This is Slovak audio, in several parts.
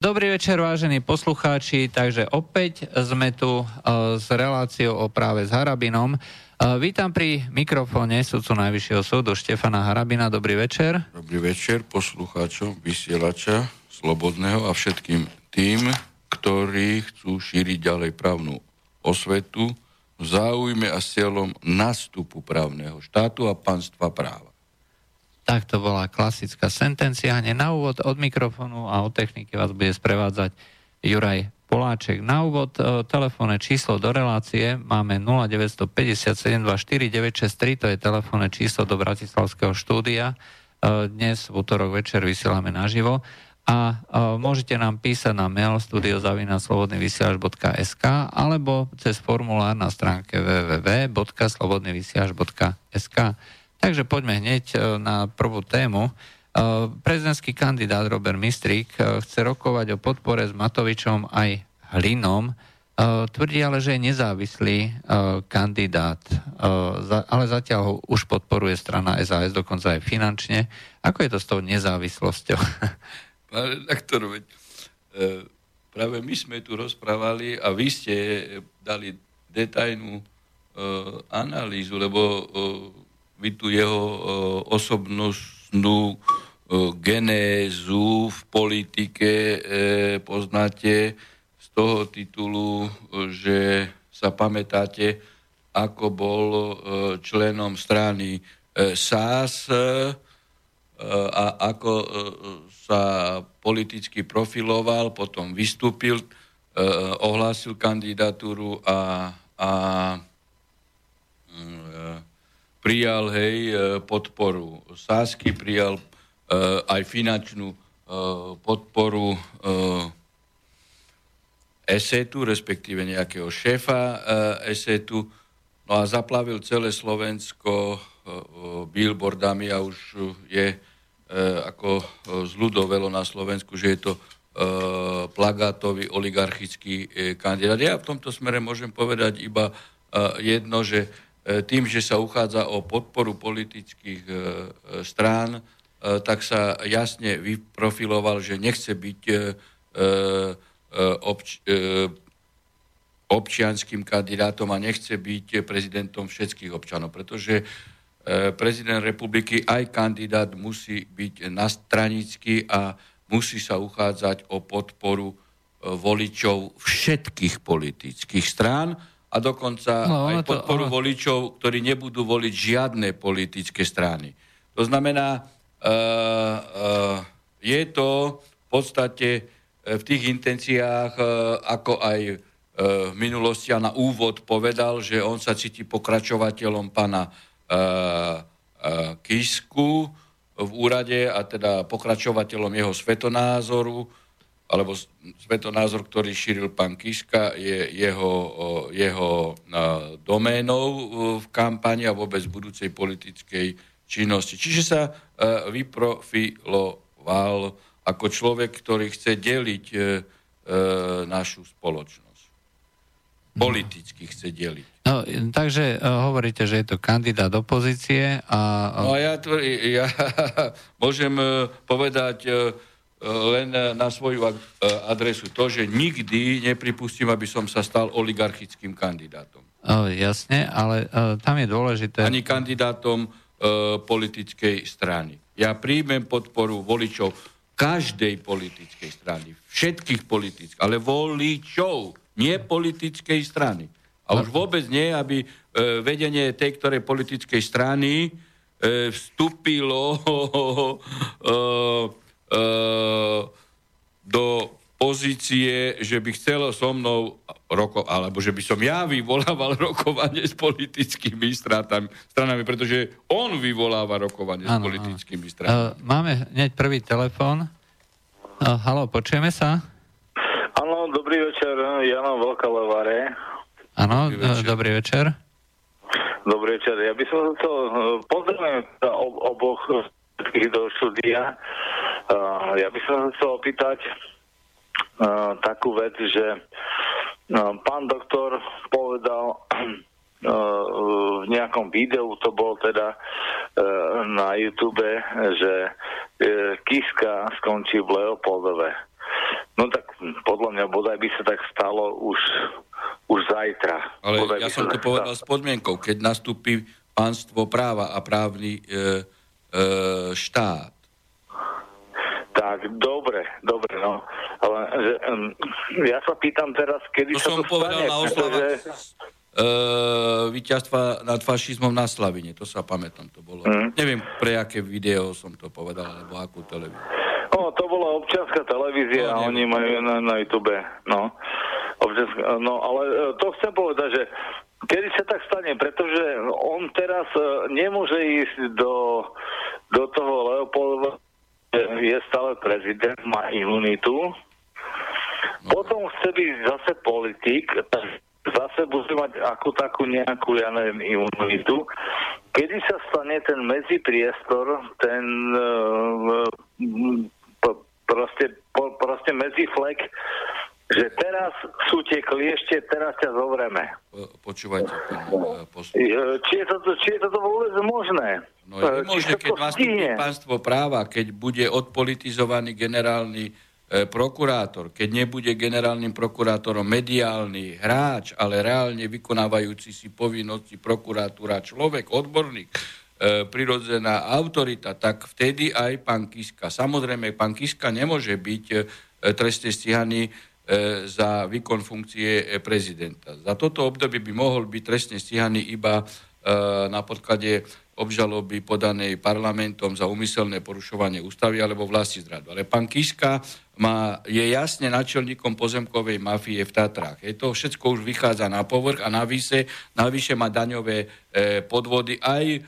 Dobrý večer, vážení poslucháči. Takže opäť sme tu uh, s reláciou o práve s Harabinom. Uh, vítam pri mikrofóne sudcu Najvyššieho súdu Štefana Harabina. Dobrý večer. Dobrý večer poslucháčom vysielača Slobodného a všetkým tým, ktorí chcú šíriť ďalej právnu osvetu v záujme a cieľom nastupu právneho štátu a panstva práva. Tak to bola klasická sentencia. Hneď na úvod od mikrofónu a od techniky vás bude sprevádzať Juraj Poláček. Na úvod e, telefónne číslo do relácie máme 0957249963, to je telefónne číslo do Bratislavského štúdia. E, dnes v útorok večer vysielame naživo a e, môžete nám písať na mail studiozavinaslobodnyvysielač.sk alebo cez formulár na stránke www.slobodnyvysielač.sk. Takže poďme hneď e, na prvú tému. E, prezidentský kandidát Robert Mistrík e, chce rokovať o podpore s Matovičom aj Hlinom. Tvrdí ale, že je nezávislý kandidát, ale zatiaľ ho už podporuje strana SAS, dokonca aj finančne. Ako je to s tou nezávislosťou? Pán redaktor, práve my sme tu rozprávali a vy ste dali detajnú analýzu, lebo vy tu jeho uh, osobnostnú uh, genézu v politike uh, poznáte z toho titulu, že sa pamätáte, ako bol členom strany SAS a ako sa politicky profiloval, potom vystúpil, ohlásil kandidatúru a, a prijal hej, e, podporu Sásky, prijal uh, aj finančnú uh, podporu uh, esetu, respektíve nejakého šéfa uh, esetu, no a zaplavil celé Slovensko uh, billboardami a už je uh, ako zľudovelo na Slovensku, že je to uh, plagátový oligarchický uh, kandidát. Ja v tomto smere môžem povedať iba jedno, že tým, že sa uchádza o podporu politických e, e, strán, tak sa jasne vyprofiloval, že nechce byť obč- občianským kandidátom a nechce byť prezidentom všetkých občanov, pretože prezident republiky aj kandidát musí byť nastranický a musí sa uchádzať o podporu voličov všetkých politických strán a dokonca no, aj podporu to, voličov, ktorí nebudú voliť žiadne politické strany. To znamená, uh, uh, je to v podstate v tých intenciách, uh, ako aj uh, v minulosti a na úvod povedal, že on sa cíti pokračovateľom pana uh, Kisku v úrade a teda pokračovateľom jeho svetonázoru, alebo svetonázor, ktorý šíril pán Kiska, je jeho, jeho doménou v kampani a vôbec budúcej politickej činnosti. Čiže sa e, vyprofiloval ako človek, ktorý chce deliť e, e, našu spoločnosť. Politicky chce deliť. No, takže uh, hovoríte, že je to kandidát opozície a... Uh... No a ja, ja môžem uh, povedať uh, len na svoju adresu to, že nikdy nepripustím, aby som sa stal oligarchickým kandidátom. O, jasne, ale o, tam je dôležité... Ani kandidátom o, politickej strany. Ja príjmem podporu voličov každej politickej strany, všetkých politických, ale voličov, nie politickej strany. A už vôbec nie, aby e, vedenie tej ktorej politickej strany e, vstúpilo e, do pozície, že by chcelo so mnou roko, alebo že by som ja vyvolával rokovanie s politickými strátami, stranami, pretože on vyvoláva rokovanie ano, s politickými ano. stranami. Uh, máme hneď prvý telefón. Uh, halo, počujeme sa? Áno, dobrý večer, Jano Veľká Levare. Áno, dobrý večer. dobrý večer. Dobrý večer, ja by som chcel pozrieť oboch všetkých do štúdia. Uh, ja by som chcel opýtať uh, takú vec, že uh, pán doktor povedal v nejakom videu, to bolo teda na YouTube, že Kiska skončí v Leopoldove. No tak podľa mňa bodaj by sa tak stalo už, už zajtra. Ale bodaj ja som to povedal s podmienkou, keď nastúpi pánstvo práva a právny e, e, štát. Tak, dobre, dobre, no. Ale že, um, ja sa pýtam teraz, kedy to sa som to povedal stane, na oslava pretože- e, víťazstva nad fašizmom na Slavine, to sa pamätám, to bolo. Mm. Neviem, pre aké video som to povedal, alebo akú televíziu. No, to bola občianská televízia No, a oni majú na, na YouTube. No. Občianská, no, ale e, to chcem povedať, že kedy sa tak stane, pretože on teraz e, nemôže ísť do, do toho Leopoldova, je stále prezident, má imunitu. Potom chce byť zase politik, zase bude mať ako takú nejakú, ja neviem, imunitu. Kedy sa stane ten medzipriestor, ten uh, proste, po, proste medziflek, že teraz sú tie kliešte, teraz ťa zovrieme. Po- Počúvajte, pán e, posluch. E, Či je, to, či je toto vôbec možné? No je E, možné, keď nastúpi pánstvo práva, keď bude odpolitizovaný generálny e, prokurátor, keď nebude generálnym prokurátorom mediálny hráč, ale reálne vykonávajúci si povinnosti prokuratúra človek, odborník, e, prirodzená autorita, tak vtedy aj pán Kiska. Samozrejme, pán Kiska nemôže byť e, trestne stíhaný za výkon funkcie e, prezidenta. Za toto obdobie by mohol byť trestne stíhaný iba e, na podklade obžaloby podanej parlamentom za umyselné porušovanie ústavy alebo vlasti zradu. Ale pán Kiska má, je jasne načelníkom pozemkovej mafie v Tatrách. Je to všetko už vychádza na povrch a navyše, navyše má daňové e, podvody aj, e,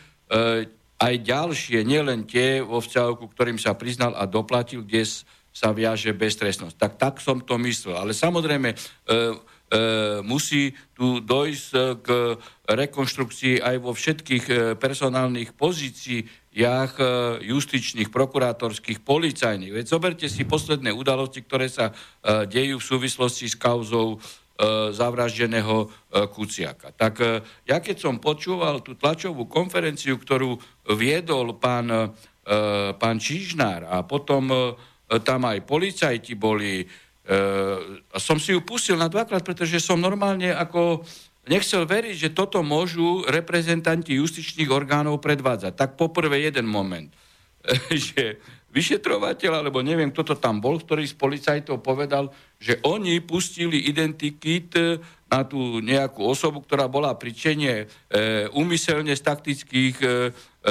aj ďalšie, nielen tie vo vzťahu, ktorým sa priznal a doplatil, kde sa viaže beztrestnosť. Tak tak som to myslel. Ale samozrejme, e, e, musí tu dojsť e, k rekonštrukcii aj vo všetkých e, personálnych pozíciách e, justičných, prokurátorských, policajných. Veď zoberte si posledné udalosti, ktoré sa e, dejú v súvislosti s kauzou e, zavraždeného Kuciaka. Tak ja keď som počúval tú tlačovú konferenciu, ktorú viedol pán, pán Čižnár a potom tam aj policajti boli, e, som si ju pustil na dvakrát, pretože som normálne ako nechcel veriť, že toto môžu reprezentanti justičných orgánov predvádzať. Tak poprvé jeden moment, že vyšetrovateľ, alebo neviem, kto to tam bol, ktorý z policajtov povedal, že oni pustili identikit e, na tú nejakú osobu, ktorá bola pri čene e, úmyselne z taktických e, e,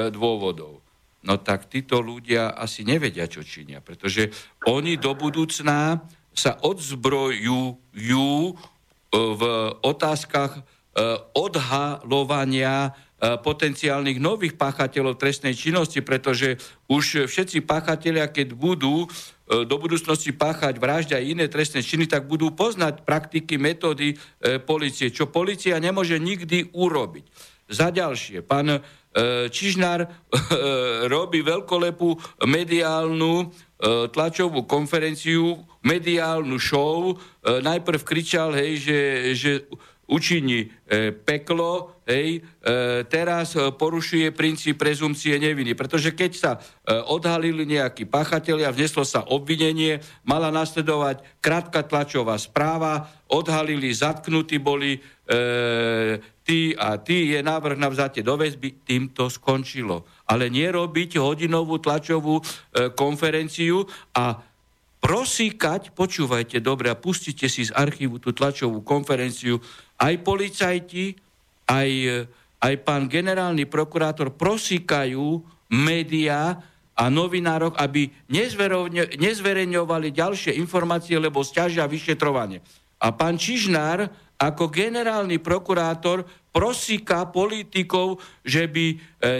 dôvodov. No tak títo ľudia asi nevedia, čo činia, pretože oni do budúcna sa odzbrojujú e, v otázkach e, odhalovania e, potenciálnych nových páchateľov trestnej činnosti, pretože už všetci páchatelia, keď budú do budúcnosti páchať vraždy a iné trestné činy, tak budú poznať praktiky, metódy e, policie, čo policia nemôže nikdy urobiť. Za ďalšie, pán e, Čižnár e, robí veľkolepú mediálnu e, tlačovú konferenciu, mediálnu show. Najprv kričal, hej, že, že učiní peklo, hej, teraz porušuje princíp prezumcie neviny. Pretože keď sa odhalili nejakí páchatelia, vzneslo sa obvinenie, mala nasledovať krátka tlačová správa, odhalili, zatknutí boli e, tí a tí, je návrh na vzatie do väzby, tým to skončilo. Ale nie robiť hodinovú tlačovú e, konferenciu a prosíkať, počúvajte dobre a pustite si z archívu tú tlačovú konferenciu, aj policajti, aj, aj pán generálny prokurátor prosíkajú médiá a novinárok, aby nezverejňo- nezverejňovali ďalšie informácie, lebo stiažia vyšetrovanie. A pán Čižnár ako generálny prokurátor prosíka politikov, že by e,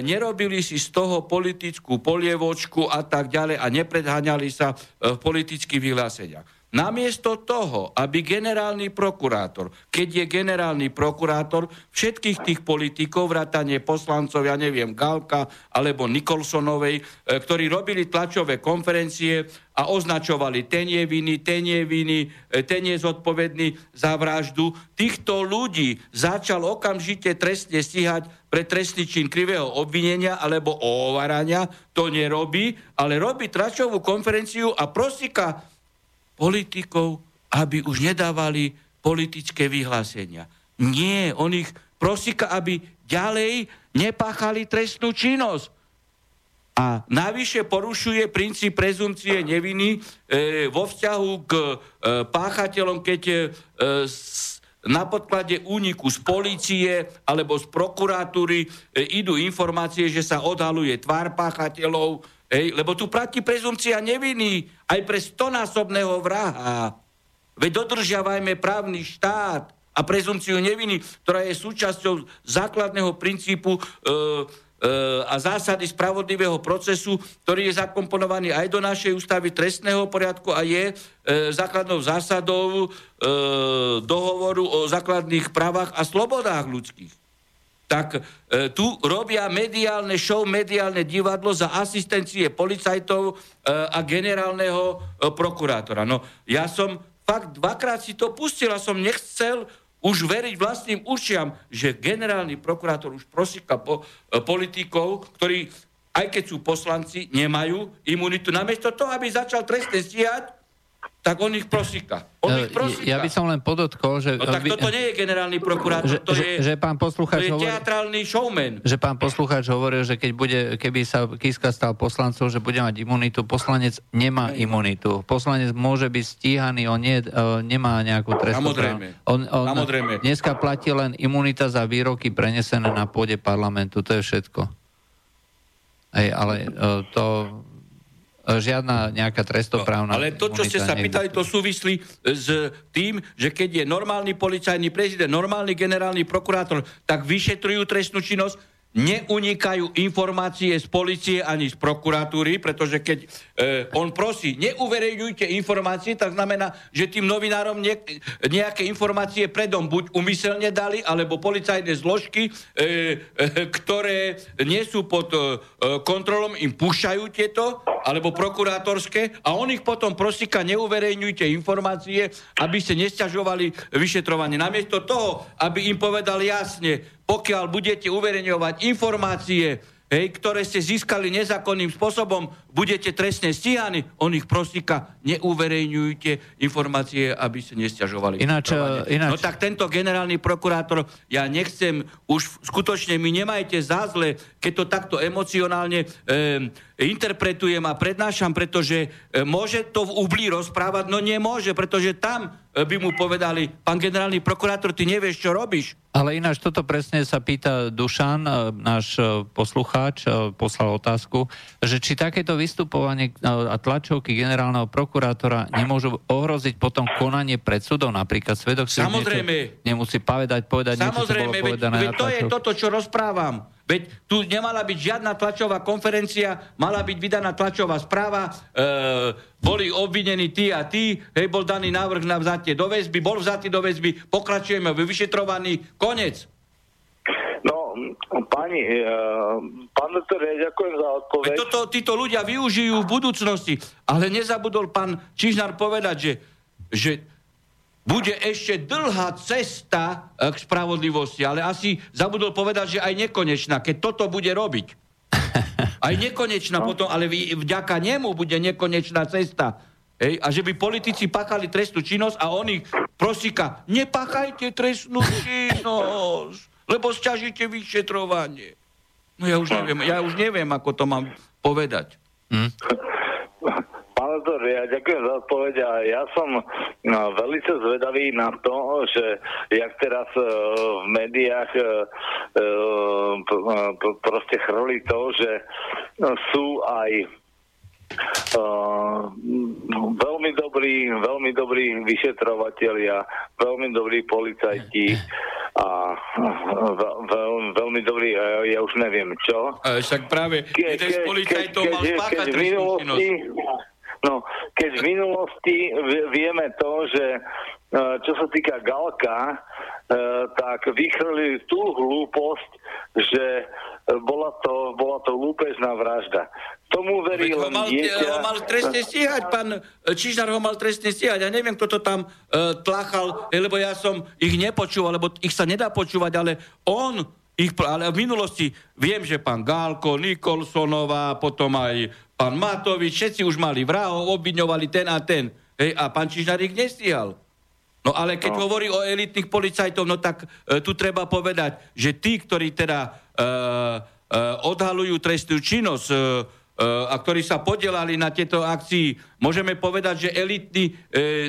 nerobili si z toho politickú polievočku a tak ďalej a nepredháňali sa e, v politických vyhláseniach. Namiesto toho, aby generálny prokurátor, keď je generálny prokurátor, všetkých tých politikov, vrátanie poslancov, ja neviem, Galka alebo Nikolsonovej, e, ktorí robili tlačové konferencie a označovali ten je viny, ten je viny, e, ten je zodpovedný za vraždu. Týchto ľudí začal okamžite trestne stíhať pre trestný čin krivého obvinenia alebo ohovarania. To nerobí, ale robí tlačovú konferenciu a prosíka politikov, aby už nedávali politické vyhlásenia. Nie, on ich prosíka, aby ďalej nepáchali trestnú činnosť. A navyše porušuje princíp prezumcie neviny e, vo vzťahu k e, páchateľom, keď e, s, na podklade úniku z policie alebo z prokuratúry e, idú informácie, že sa odhaluje tvár páchateľov, Ej, lebo tu platí prezumcia neviny aj pre stonásobného vraha. Veď dodržiavajme právny štát a prezumciu neviny, ktorá je súčasťou základného princípu e, e, a zásady spravodlivého procesu, ktorý je zakomponovaný aj do našej ústavy trestného poriadku a je e, základnou zásadou e, dohovoru o základných právach a slobodách ľudských tak e, tu robia mediálne show, mediálne divadlo za asistencie policajtov e, a generálneho e, prokurátora. No ja som fakt dvakrát si to pustil a som nechcel už veriť vlastným ušiam, že generálny prokurátor už prosíka po, e, politikov, ktorí aj keď sú poslanci, nemajú imunitu. Namiesto toho, aby začal trestne stíhať, tak on ich prosíka. On ich prosíka. Ja by som len podotkol, že... No tak toto nie je generálny prokurátor, že, to, je, že pán to je teatrálny showman. Že pán poslucháč hovoril, že keď bude, keby sa Kiska stal poslancom, že bude mať imunitu, poslanec nemá imunitu. Poslanec môže byť stíhaný, on nie, uh, nemá nejakú trestnú On, on, Samozrejme. Dneska platí len imunita za výroky prenesené na pôde parlamentu, to je všetko. Hej, ale uh, to žiadna nejaká trestoprávna... No, ale to, čo ste sa pýtali, to súvislí s tým, že keď je normálny policajný prezident, normálny generálny prokurátor, tak vyšetrujú trestnú činnosť, neunikajú informácie z policie ani z prokuratúry, pretože keď e, on prosí, neuverejňujte informácie, tak znamená, že tým novinárom ne, nejaké informácie predom buď umyselne dali, alebo policajné zložky, e, e, ktoré nie sú pod e, kontrolom, im púšajú tieto, alebo prokurátorské, a on ich potom prosíka, neuverejňujte informácie, aby ste nesťažovali vyšetrovanie. Namiesto toho, aby im povedal jasne, pokiaľ budete uverejňovať informácie, hej, ktoré ste získali nezákonným spôsobom, budete trestne stíhaní, on ich prosíka, neuverejňujte informácie, aby ste nestiažovali. Ináč, ináč... No tak tento generálny prokurátor, ja nechcem, už skutočne mi nemajte zázle, keď to takto emocionálne e, interpretujem a prednášam, pretože e, môže to v Ubli rozprávať, no nemôže, pretože tam by mu povedali, pán generálny prokurátor, ty nevieš, čo robíš. Ale ináč toto presne sa pýta Dušan, e, náš poslucháč, poslal otázku, že či takéto vystupovanie a tlačovky generálneho prokurátora nemôžu ohroziť potom konanie pred súdom, napríklad svedok si Samozrejme. nemusí povedať, povedať Samozrejme, niečo, čo bolo povedané veď, veď to je toto, čo rozprávam. Veď tu nemala byť žiadna tlačová konferencia, mala byť vydaná tlačová správa, e, boli obvinení tí a tí, hej, bol daný návrh na vzatie do väzby, bol vzatý do väzby, pokračujeme v vyšetrovaní, konec. No, pani, e, pán doktor, ja ďakujem za odpoveď. Veď toto títo ľudia využijú v budúcnosti, ale nezabudol pán Čižnár povedať, že, že bude ešte dlhá cesta eh, k spravodlivosti, ale asi zabudol povedať, že aj nekonečná, keď toto bude robiť. Aj nekonečná no. potom, ale vďaka nemu bude nekonečná cesta. Ej, a že by politici pakali trestnú činnosť a on ich prosíka, nepáchajte trestnú činnosť, lebo sťažíte vyšetrovanie. No ja už neviem, ja už neviem, ako to mám povedať. Hmm. Doktor, ja ďakujem za odpoveď a ja som no, veľmi zvedavý na to, že jak teraz uh, v médiách uh, uh, proste chrli to, že sú aj Uh, veľmi dobrí, veľmi dobrí vyšetrovatelia, veľmi dobrí policajti a veľ, veľ, veľmi dobrý, ja už neviem čo. A však práve ke, jeden z policajtov mal spáchať trestnú činnosť. No, keď v minulosti vieme to, že e, čo sa týka Galka, e, tak vychrli tú hlúposť, že bola to, bola to lúpežná vražda. Tomu verí Veď len ho mal, dieťa. ho mal trestne stíhať, pán Čižnár ho mal trestne stíhať. Ja neviem, kto to tam uh, tlachal, lebo ja som ich nepočúval, lebo ich sa nedá počúvať, ale on ich, ale v minulosti viem, že pán Gálko, Nikolsonová, potom aj pán Matovič, všetci už mali vrahov, obviňovali ten a ten. hej, a pán Čižnár ich nestíhal. No ale keď no. hovorí o elitných policajtov, no tak e, tu treba povedať, že tí, ktorí teda e, e, odhalujú trestnú činnosť, e, a ktorí sa podielali na tieto akcii, môžeme povedať, že elitní e,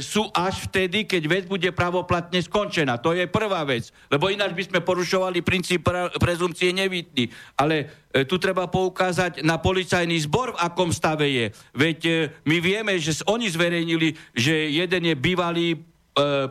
sú až vtedy, keď vec bude pravoplatne skončená. To je prvá vec, lebo ináč by sme porušovali princíp prezumcie nevytný. Ale e, tu treba poukázať na policajný zbor, v akom stave je. Veď e, my vieme, že oni zverejnili, že jeden je bývalý e,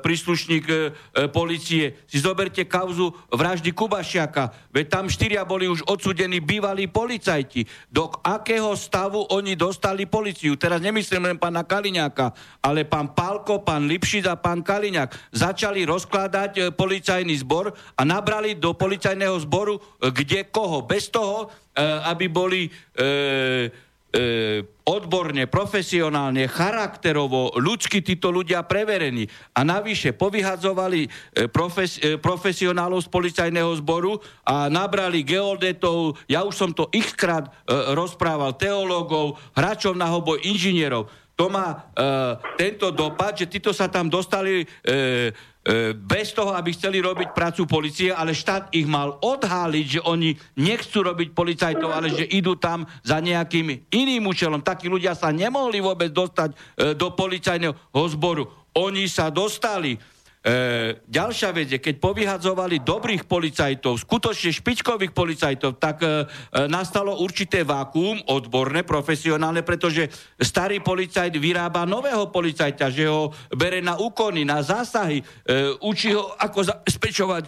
príslušník e, e, policie. Si zoberte kauzu vraždy Kubašiaka. Veď tam štyria boli už odsudení bývalí policajti. Do akého stavu oni dostali policiu? Teraz nemyslím len pána Kaliňáka, ale pán Pálko, pán Lipšic a pán Kaliňák začali rozkladať e, policajný zbor a nabrali do policajného zboru e, kde koho. Bez toho, e, aby boli... E, odborne, profesionálne, charakterovo, ľudsky títo ľudia preverení. A navyše povyhadzovali e, profes, e, profesionálov z policajného zboru a nabrali geodetov, ja už som to xkrát e, rozprával, teológov, hráčov na hoboj, inžinierov. To má e, tento dopad, že títo sa tam dostali e, E, bez toho, aby chceli robiť prácu policie, ale štát ich mal odháliť, že oni nechcú robiť policajtov, ale že idú tam za nejakým iným účelom. Takí ľudia sa nemohli vôbec dostať e, do policajného zboru. Oni sa dostali. E, ďalšia vec je, keď povyhadzovali dobrých policajtov, skutočne špičkových policajtov, tak e, e, nastalo určité vákuum, odborné, profesionálne, pretože starý policajt vyrába nového policajta, že ho bere na úkony, na zásahy, e, učí ho, ako zabezpečovať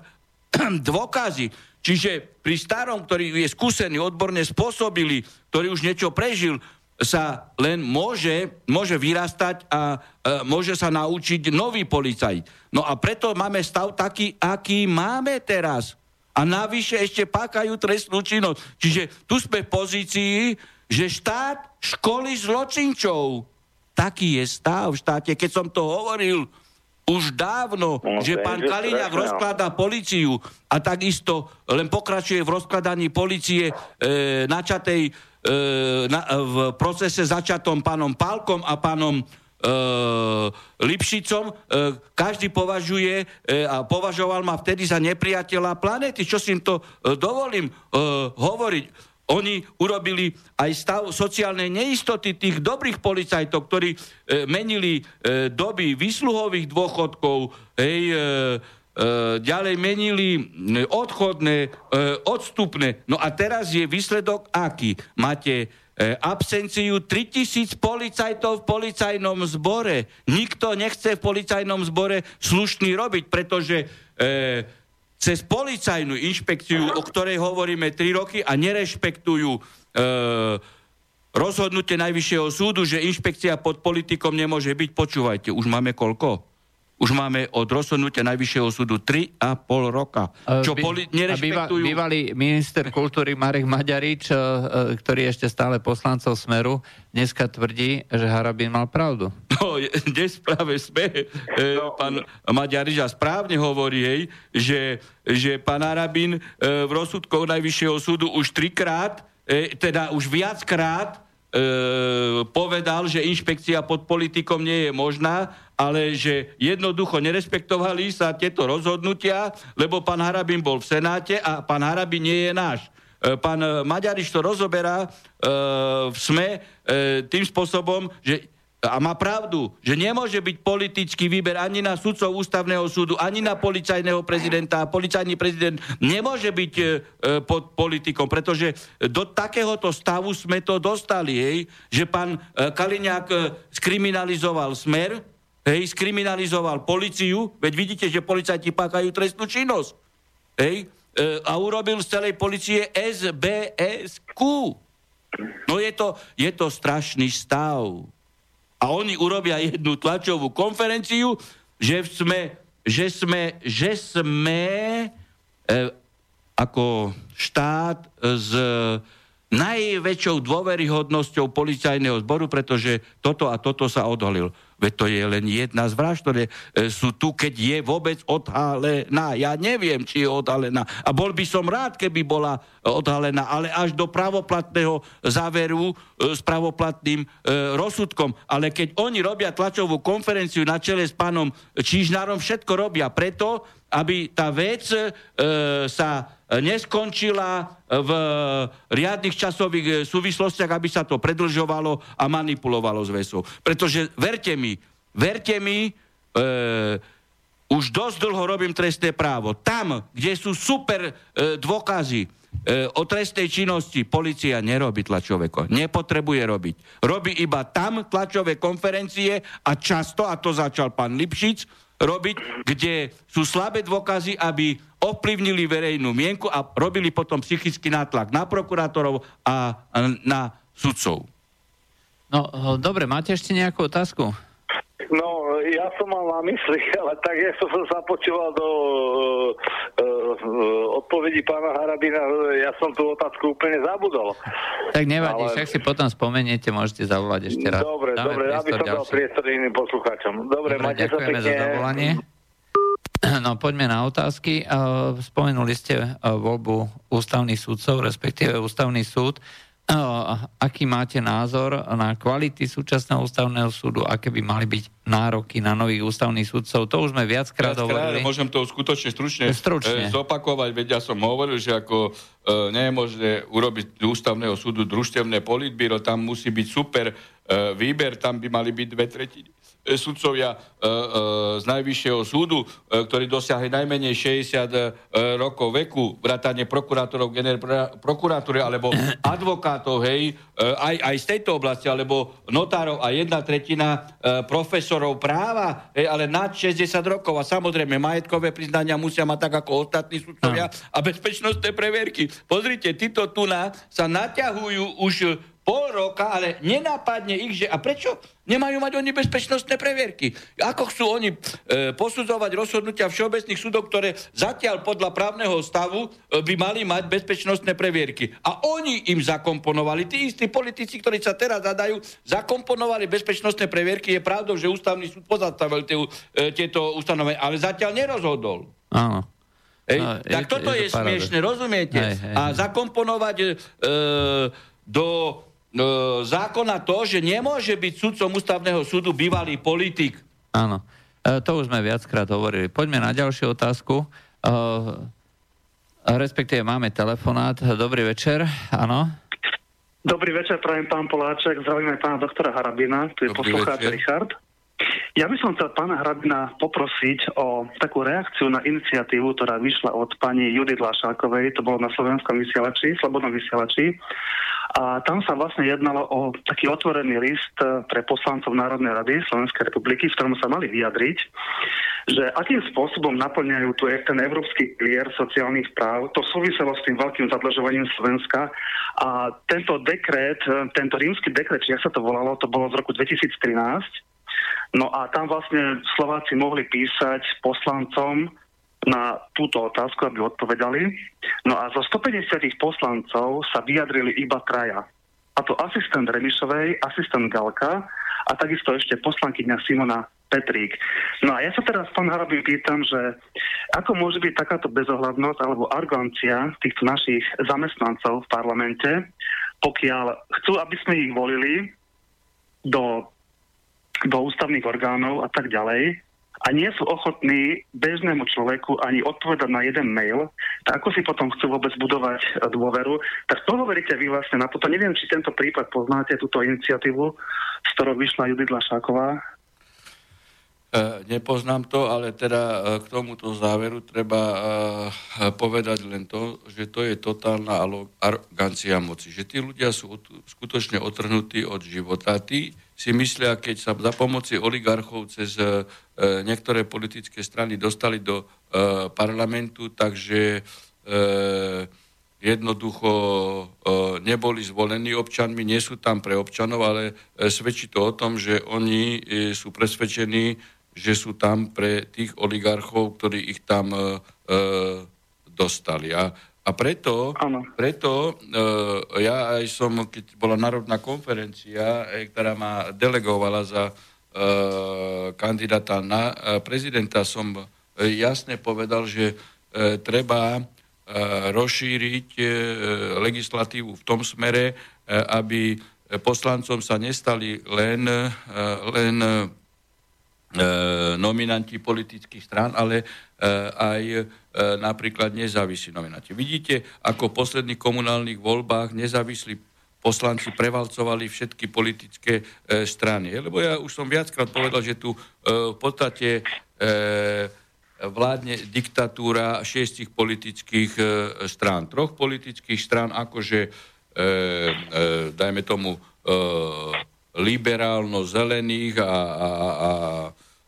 dôkazy. Čiže pri starom, ktorý je skúsený, odborne spôsobili, ktorý už niečo prežil, sa len môže, môže vyrastať a e, môže sa naučiť nový policajt. No a preto máme stav taký, aký máme teraz. A navyše ešte pákajú trestnú činnosť. Čiže tu sme v pozícii, že štát školy zločinčov. Taký je stav v štáte. Keď som to hovoril už dávno, no, že pán Kaliňák rozkladá policiu a takisto len pokračuje v rozkladaní policie e, načatej na, v procese začatom pánom Pálkom a pánom e, Lipšicom, e, každý považuje e, a považoval ma vtedy za nepriateľa planety. Čo si im to e, dovolím e, hovoriť? Oni urobili aj stav sociálnej neistoty tých dobrých policajtov, ktorí e, menili e, doby výsluhových dôchodkov, hej, e, E, ďalej menili odchodné, e, odstupné. No a teraz je výsledok aký? Máte e, absenciu 3000 policajtov v policajnom zbore. Nikto nechce v policajnom zbore slušný robiť, pretože cez policajnú inšpekciu, o ktorej hovoríme 3 roky a nerešpektujú rozhodnutie Najvyššieho súdu, že inšpekcia pod politikom nemôže byť, počúvajte, už máme koľko? Už máme od rozhodnutia Najvyššieho súdu 3,5 roka. Čo poli- nerešpektujú... Bývalý minister kultúry Marek Maďarič, e, e, ktorý je ešte stále poslancov Smeru, dneska tvrdí, že Harabin mal pravdu. No, dnes práve sme, e, no. pán Maďarič a správne hovorí, hej, že, že pán Harabin v rozsudkoch Najvyššieho súdu už trikrát, teda už viackrát e, povedal, že inšpekcia pod politikom nie je možná, ale že jednoducho nerespektovali sa tieto rozhodnutia, lebo pán Harabin bol v Senáte a pán Harabin nie je náš. E, pán Maďariš to rozoberá e, v SME e, tým spôsobom, že a má pravdu, že nemôže byť politický výber ani na sudcov ústavného súdu, ani na policajného prezidenta. Policajný prezident nemôže byť e, pod politikom, pretože do takéhoto stavu sme to dostali, hej, že pán e, Kaliňák e, skriminalizoval smer, hej, skriminalizoval policiu, veď vidíte, že policajti pákajú trestnú činnosť, hej, e, a urobil z celej policie SBSQ. No je to, je to strašný stav a oni urobia jednu tlačovú konferenciu, že sme, že sme, že sme e, ako štát z najväčšou dôveryhodnosťou policajného zboru, pretože toto a toto sa odhalil. Veď to je len jedna z vražd, ktoré e, sú tu, keď je vôbec odhalená. Ja neviem, či je odhalená. A bol by som rád, keby bola odhalená, ale až do pravoplatného záveru e, s pravoplatným e, rozsudkom. Ale keď oni robia tlačovú konferenciu na čele s pánom Čížnarom, všetko robia preto, aby tá vec e, sa neskončila v riadnych časových e, súvislostiach, aby sa to predlžovalo a manipulovalo s vesou. Pretože verte mi, verte mi, e, už dosť dlho robím trestné právo. Tam, kde sú super e, dôkazy e, o trestnej činnosti, policia nerobí tlačové Nepotrebuje robiť. Robí iba tam tlačové konferencie a často, a to začal pán Lipšic, robiť, kde sú slabé dôkazy, aby ovplyvnili verejnú mienku a robili potom psychický nátlak na prokurátorov a na sudcov. No, dobre, máte ešte nejakú otázku? No, ja som mal na mysli, ale tak ja som sa započúval do uh, uh, odpovedí pána Harabina, ja som tú otázku úplne zabudol. Tak nevadí, ale... však si potom spomeniete, môžete zavolať ešte raz. Dobre, Dáme dobre, aby som dal priestor iným poslucháčom. Dobre, dobre máte sa pekne. za zavolanie. No poďme na otázky. Spomenuli ste voľbu ústavných súdcov, respektíve ústavný súd aký máte názor na kvality súčasného ústavného súdu, aké by mali byť nároky na nových ústavných súdcov. To už sme viackrát, viackrát hovorili. Môžem to skutočne stručne, stručne. E, zopakovať, veď ja som hovoril, že ako e, nie je možné urobiť ústavného súdu družstevné politbíro, tam musí byť super e, výber, tam by mali byť dve tretiny E, sudcovia e, e, z Najvyššieho súdu, ktorí dosiahli najmenej 60 rokov veku, vrátane prokurátorov, prokuratúry alebo advokátov, hej, aj, aj z tejto oblasti, alebo notárov a jedna tretina profesorov práva, hej, ale nad 60 rokov. A samozrejme, majetkové priznania musia mať tak ako ostatní sudcovia a bezpečnostné previerky. Pozrite, títo tu sa naťahujú už pol roka, ale nenápadne ich, že a prečo nemajú mať oni bezpečnostné previerky? Ako chcú oni e, posudzovať rozhodnutia všeobecných súdov, ktoré zatiaľ podľa právneho stavu e, by mali mať bezpečnostné previerky. A oni im zakomponovali, tí istí politici, ktorí sa teraz zadajú, zakomponovali bezpečnostné previerky. Je pravdou, že ústavný súd pozastavil tie, e, tieto ustanovenia, ale zatiaľ nerozhodol. Áno. Ej, no, tak je, toto je, je smiešne, rozumiete? Hej, hej, a zakomponovať e, do zákona to, že nemôže byť sudcom ústavného súdu bývalý politik. Áno, e, to už sme viackrát hovorili. Poďme na ďalšiu otázku. E, respektíve máme telefonát. Dobrý večer, áno. Dobrý večer, prajem pán Poláček, zdravím aj pána doktora Harabina, tu je poslucháč Richard. Ja by som chcel pána Hrabina poprosiť o takú reakciu na iniciatívu, ktorá vyšla od pani Judith Lašákovej, to bolo na slovenskom vysielači, slobodnom vysielači. A tam sa vlastne jednalo o taký otvorený list pre poslancov Národnej rady Slovenskej republiky, v ktorom sa mali vyjadriť, že akým spôsobom naplňajú tu ten európsky pilier sociálnych práv. To súviselo s tým veľkým zadlžovaním Slovenska. A tento dekret, tento rímsky dekret, či sa to volalo, to bolo z roku 2013, No a tam vlastne Slováci mohli písať poslancom na túto otázku, aby odpovedali. No a zo 150 poslancov sa vyjadrili iba traja. A to asistent Remišovej, asistent Galka a takisto ešte poslankyňa Simona Petrík. No a ja sa teraz, pán Harabin, pýtam, že ako môže byť takáto bezohľadnosť alebo argancia týchto našich zamestnancov v parlamente, pokiaľ chcú, aby sme ich volili do do ústavných orgánov a tak ďalej a nie sú ochotní bežnému človeku ani odpovedať na jeden mail, tak ako si potom chcú vôbec budovať dôveru, tak to hovoríte vy vlastne na toto. Neviem, či tento prípad poznáte, túto iniciatívu, s ktorou vyšla Judith Lašáková. E, nepoznám to, ale teda e, k tomuto záveru treba e, povedať len to, že to je totálna arogancia moci. Že tí ľudia sú skutočne otrhnutí od života. Tí si myslia, keď sa za pomoci oligarchov cez e, niektoré politické strany dostali do e, parlamentu, takže e, jednoducho e, neboli zvolení občanmi, nie sú tam pre občanov, ale e, svedčí to o tom, že oni e, sú presvedčení, že sú tam pre tých oligarchov, ktorí ich tam e, e dostali. A A preto, preto uh, ja aj som, keď bola národná konferencia, eh, ktorá ma delegovala za uh, kandidáta na uh, prezidenta, som uh, jasne povedal, že uh, treba uh, rozšíriť uh, legislatívu v tom smere, uh, aby poslancom sa nestali len, uh, len nominanti politických strán, ale uh, aj E, napríklad nezávislí nominanti. Vidíte, ako v posledných komunálnych voľbách nezávislí poslanci prevalcovali všetky politické e, strany. Lebo ja už som viackrát povedal, že tu e, v podstate e, vládne diktatúra šiestich politických e, strán. Troch politických strán, akože, e, e, dajme tomu, e, liberálno-zelených a, a, a a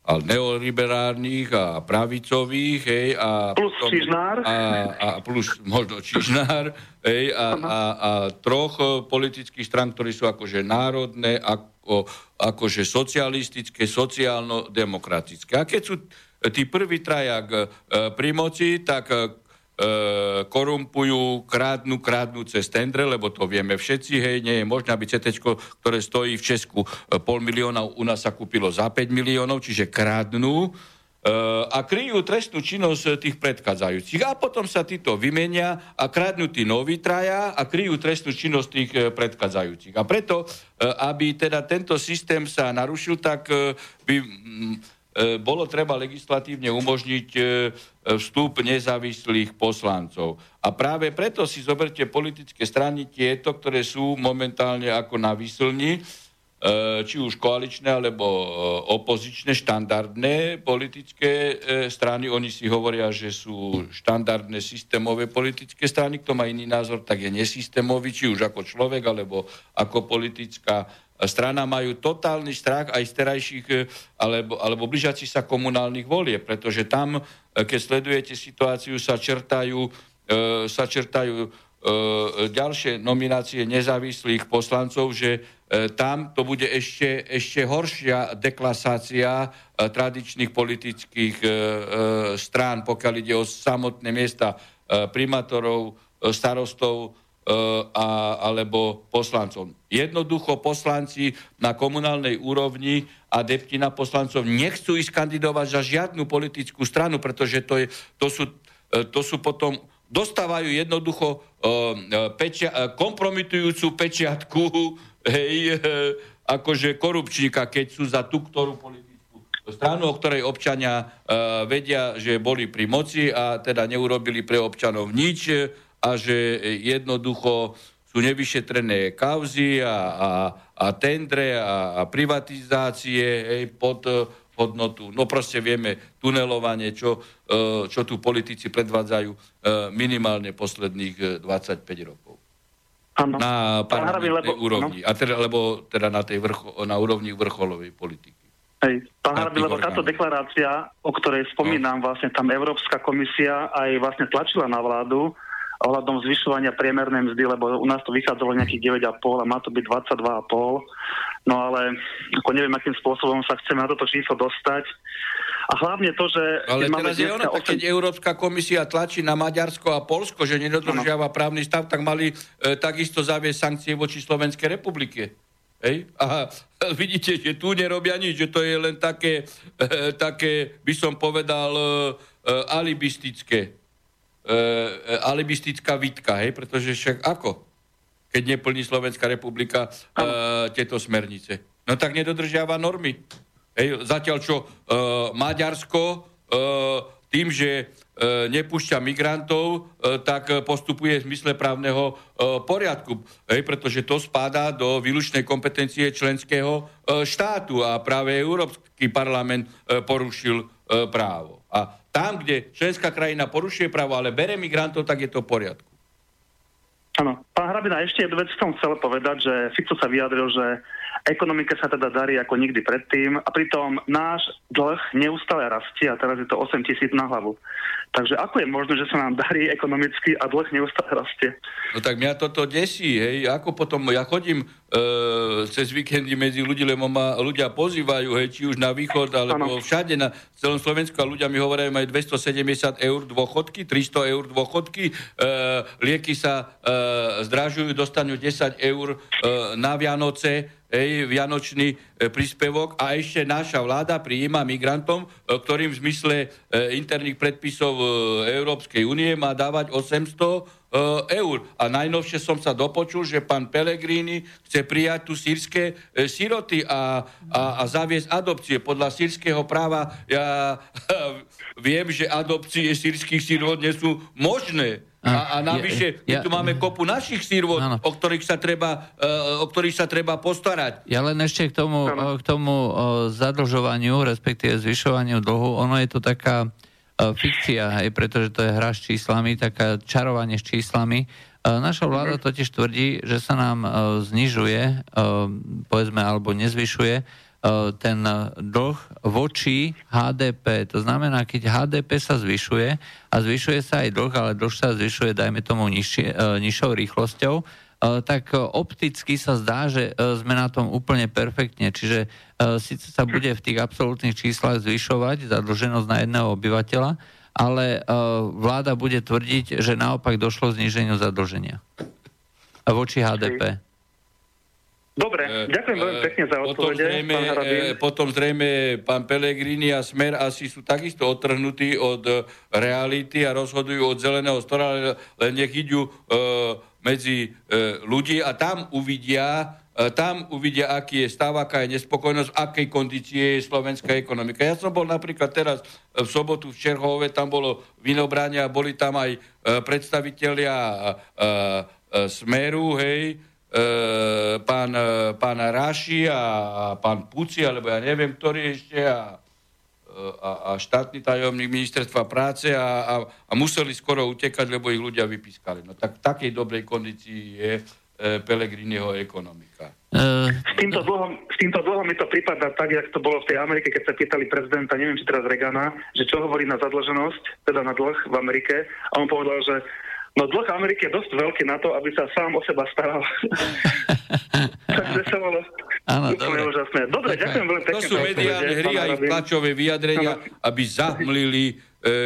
neoliberálnych a pravicových, hej, a... Plus potom, Čižnár. A, a plus možno Čižnár, hej, a, a, a troch politických stran, ktorí sú akože národné, ako, akože socialistické, sociálno-demokratické. A keď sú tí prví trajak e, pri moci, tak korumpujú, krádnu, krádnu cez tendre, lebo to vieme všetci, hej, nie je možné, aby CT, ktoré stojí v Česku e, pol milióna, u nás sa kúpilo za 5 miliónov, čiže krádnu e, a kryjú trestnú činnosť tých predchádzajúcich. A potom sa títo vymenia a kradnú tí noví traja a kryjú trestnú činnosť tých predchádzajúcich. A preto, aby teda tento systém sa narušil, tak by E, bolo treba legislatívne umožniť e, vstup nezávislých poslancov. A práve preto si zoberte politické strany tieto, ktoré sú momentálne ako na vyslni, e, či už koaličné alebo opozičné, štandardné politické strany. Oni si hovoria, že sú štandardné systémové politické strany. Kto má iný názor, tak je nesystémový, či už ako človek alebo ako politická strana majú totálny strach aj z terajších e, alebo, alebo blížiacich sa komunálnych volie, pretože tam, e, keď sledujete situáciu, sa čertajú, e, sa čertajú ďalšie nominácie nezávislých poslancov, že tam to bude ešte, ešte horšia deklasácia tradičných politických strán, pokiaľ ide o samotné miesta primátorov, starostov, E, a, alebo poslancom. Jednoducho poslanci na komunálnej úrovni a deptina poslancov nechcú ísť kandidovať za žiadnu politickú stranu, pretože to, je, to, sú, e, to sú potom dostávajú jednoducho uh, pečia, kompromitujúcu pečiatku hej, uh, akože korupčníka, keď sú za tú, ktorú politickú stranu, o ktorej občania uh, vedia, že boli pri moci a teda neurobili pre občanov nič a že jednoducho sú nevyšetrené kauzy a, a, a tendre a, a privatizácie hej, pod hodnotu. No proste vieme tunelovanie, čo, e, čo tu politici predvádzajú e, minimálne posledných 25 e, rokov. Ano. Na parlamentnej úrovni. No. A teda, lebo teda na, tej vrcho, na úrovni vrcholovej politiky. Hej, pán Harabin, lebo táto deklarácia, o ktorej spomínam, no. vlastne tam Európska komisia aj vlastne tlačila na vládu, ohľadom zvyšovania priemernej mzdy, lebo u nás to vychádzalo nejakých 9,5 a má to byť 22,5. No ale ako neviem, akým spôsobom sa chceme na toto číslo dostať. A hlavne to, že... Ale teraz je ono, 8... keď Európska komisia tlačí na Maďarsko a Polsko, že nedodržiava právny stav, tak mali e, takisto zaviesť sankcie voči Slovenskej republike. Hej? A vidíte, že tu nerobia nič, že to je len také, e, také by som povedal, e, e, alibistické e, alibistická výtka, hej, pretože však ako? Keď neplní Slovenská republika e, tieto smernice. No tak nedodržiava normy. Hej, zatiaľ čo e, Maďarsko e, tým, že e, nepúšťa migrantov, e, tak postupuje v zmysle právneho e, poriadku, hej, pretože to spadá do výlučnej kompetencie členského e, štátu a práve Európsky parlament e, porušil e, právo. A tam, kde členská krajina porušuje právo, ale bere migrantov, tak je to v poriadku. Áno. Pán Hrabina, ešte jednu vec som chcel povedať, že Fico sa vyjadril, že ekonomike sa teda darí ako nikdy predtým a pritom náš dlh neustále rastie a teraz je to 8 tisíc na hlavu. Takže ako je možné, že sa nám darí ekonomicky a dlh neustále rastie? No tak mňa toto desí, hej. Ako potom, ja chodím cez víkendy medzi ľudí, lebo ma ľudia pozývajú, hej, či už na východ, alebo ano. všade na celom Slovensku a ľudia mi hovoria, majú 270 eur dôchodky, 300 eur dôchodky, e, lieky sa e, zdražujú, dostanú 10 eur e, na Vianoce, hej, vianočný e, príspevok a ešte naša vláda prijíma migrantom, e, ktorým v zmysle e, interných predpisov e, Európskej únie má dávať 800 e, eur. A najnovšie som sa dopočul, že pán Pellegrini chce prijať tu sírske e, siroty a, a, a zaviesť adopcie. Podľa sírskeho práva ja viem, že adopcie sírskych sírot nie sú možné. A, a navyše, ja, ja, my tu máme kopu našich sírvod, o ktorých, sa treba, uh, o ktorých sa treba postarať. Ja len ešte k tomu, k tomu uh, zadlžovaniu, respektíve zvyšovaniu dlhu, ono je to taká uh, fikcia, aj pretože to je hra s číslami, taká čarovanie s číslami. Uh, naša vláda mhm. totiž tvrdí, že sa nám uh, znižuje, povedzme, alebo nezvyšuje E, ten dlh voči HDP. To znamená, keď HDP sa zvyšuje a zvyšuje sa aj dlh, ale dlh sa zvyšuje, dajme tomu, nižšie, e, nižšou rýchlosťou, e, tak opticky sa zdá, že sme na tom úplne perfektne. Čiže síce sa bude v tých absolútnych číslach zvyšovať zadlženosť na jedného obyvateľa, ale vláda bude tvrdiť, že naopak došlo k zníženiu zadlženia voči HDP. Dobre, e, ďakujem veľmi pekne za odpovede. Potom zrejme, pán e, potom zrejme pán Pelegrini a Smer asi sú takisto otrhnutí od reality a rozhodujú od zeleného stora, len nech idú medzi ľudí a tam uvidia, tam uvidia, aký je stav, aká je nespokojnosť, akej kondície je slovenská ekonomika. Ja som bol napríklad teraz v sobotu v Čerhove, tam bolo vinobranie a boli tam aj predstavitelia Smeru, hej, E, pán, e, pán Raši a, a pán Puci, alebo ja neviem, ktorý ešte, a, a, a štátny tajomník ministerstva práce a, a, a museli skoro utekať, lebo ich ľudia vypískali. No tak v takej dobrej kondícii je e, Pelegriniho ekonomika. S, týmto dlhom, s týmto dlhom mi to prípada tak, jak to bolo v tej Amerike, keď sa pýtali prezidenta, neviem, či teraz Regana, že čo hovorí na zadlženosť, teda na dlh v Amerike. A on povedal, že No dlh Ameriky je dosť veľký na to, aby sa sám o seba staral. Takže sa bolo Áno, dobre. úžasné. Dobre, ďakujem veľmi pekne. To sú mediálne hry a ich tlačové vyjadrenia, aby zahmlili e,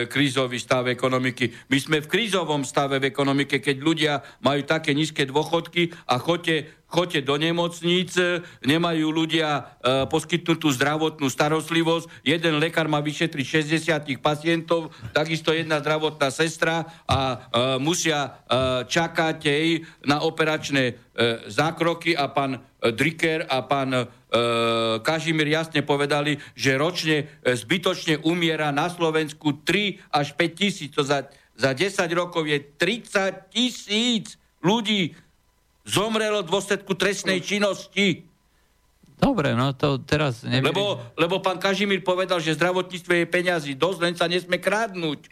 krízový stav ekonomiky. My sme v krízovom stave v ekonomike, keď ľudia majú také nízke dôchodky a chodte choďte do nemocníc, nemajú ľudia e, poskytnutú zdravotnú starostlivosť, jeden lekár má vyšetriť 60 pacientov, takisto jedna zdravotná sestra a e, musia e, čakať jej na operačné e, zákroky a pán e, Dricker a pán e, Kažimír jasne povedali, že ročne e, zbytočne umiera na Slovensku 3 až 5 tisíc. To za, za 10 rokov je 30 tisíc ľudí zomrelo v dôsledku trestnej činnosti. Dobre, no to teraz neviem. Lebo, lebo pán Kažimír povedal, že zdravotníctve je peňazí dosť, len sa nesme kradnúť.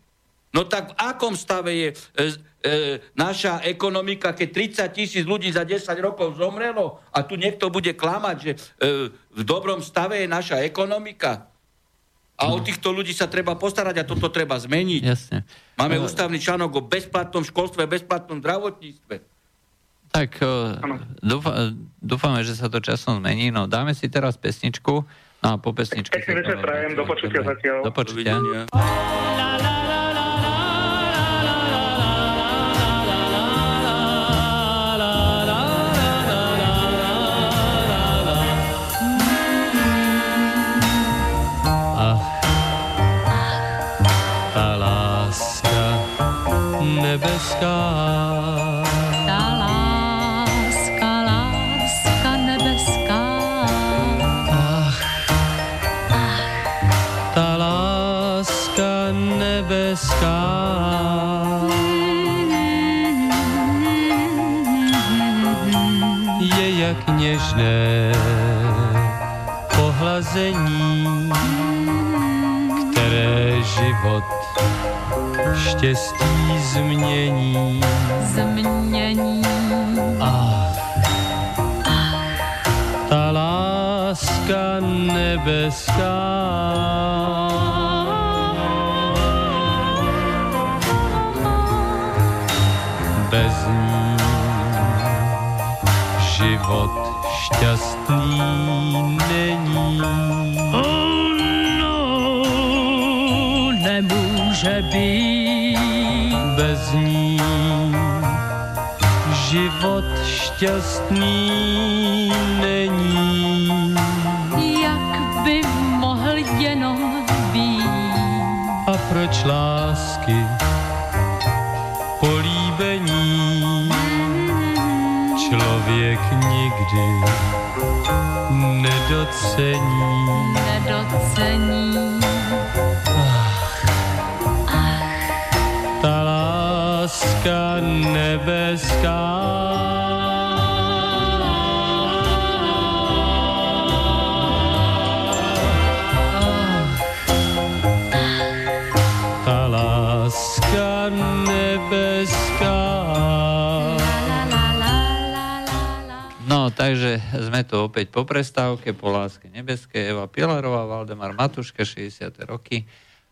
No tak v akom stave je e, e, naša ekonomika, keď 30 tisíc ľudí za 10 rokov zomrelo a tu niekto bude klamať, že e, v dobrom stave je naša ekonomika? A o týchto ľudí sa treba postarať a toto treba zmeniť. Jasne. Máme ústavný článok o bezplatnom školstve, bezplatnom zdravotníctve. Tak dúfa, dúfame, že sa to časom zmení. No dáme si teraz pesničku no a po pesničke... Pekný večer prajem, do počutia zatiaľ. Do počutia. nebeská pohlazení, které život štěstí změní. Změní ta láska nebeská bez ní život šťastný není. Oh no, nemůže být bez ní život šťastný není. Jak by mohl jenom být? A proč lásky nikdy nedocení? Nedocení. Ta láska nebeská takže sme tu opäť po prestávke, po láske nebeskej, Eva Pilarová, Valdemar Matuška, 60. roky.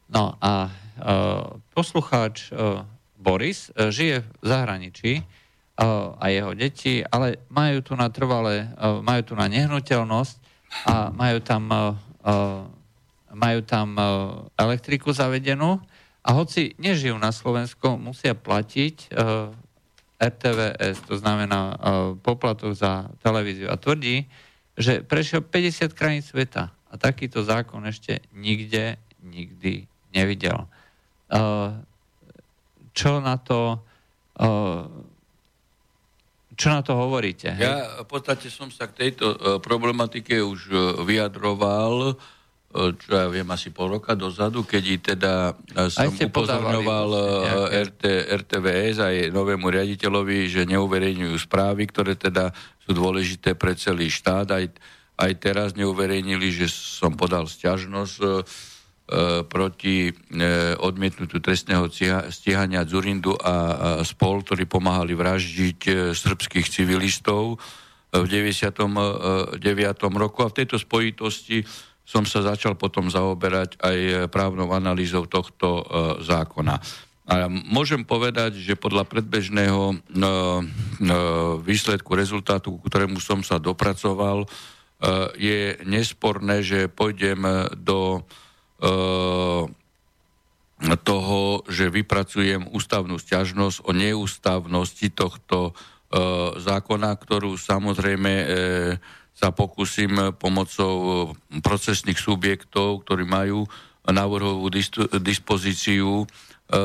No a uh, poslucháč uh, Boris uh, žije v zahraničí uh, a jeho deti, ale majú tu na trvalé, uh, majú tu na nehnuteľnosť a majú tam, uh, uh, majú tam uh, elektriku zavedenú a hoci nežijú na Slovensku, musia platiť uh, RTVS, to znamená uh, poplatok za televíziu. A tvrdí, že prešiel 50 krajín sveta a takýto zákon ešte nikde, nikdy nevidel. Uh, čo na to čo na to hovoríte? hej? Ja v podstate som sa k tejto e, problematike už e, vyjadroval, e, čo ja viem, asi pol roka dozadu, keď i teda e, som upozorňoval e, RT, RTVS aj novému riaditeľovi, že neuverejňujú správy, ktoré teda sú dôležité pre celý štát. Aj, aj teraz neuverejnili, že som podal sťažnosť e, e, proti e, odmietnutiu trestného stíha- stíhania Zurindu a, a spol, ktorí pomáhali vraždiť e, srbských civilistov e, v 99. roku. A v tejto spojitosti som sa začal potom zaoberať aj e, právnou analýzou tohto e, zákona. A môžem povedať, že podľa predbežného no, výsledku, rezultátu, ku ktorému som sa dopracoval, e, je nesporné, že pôjdem do e, toho, že vypracujem ústavnú sťažnosť o neústavnosti tohto e, zákona, ktorú samozrejme e, sa pokúsim pomocou e, procesných subjektov, ktorí majú návrhovú dis- dispozíciu e,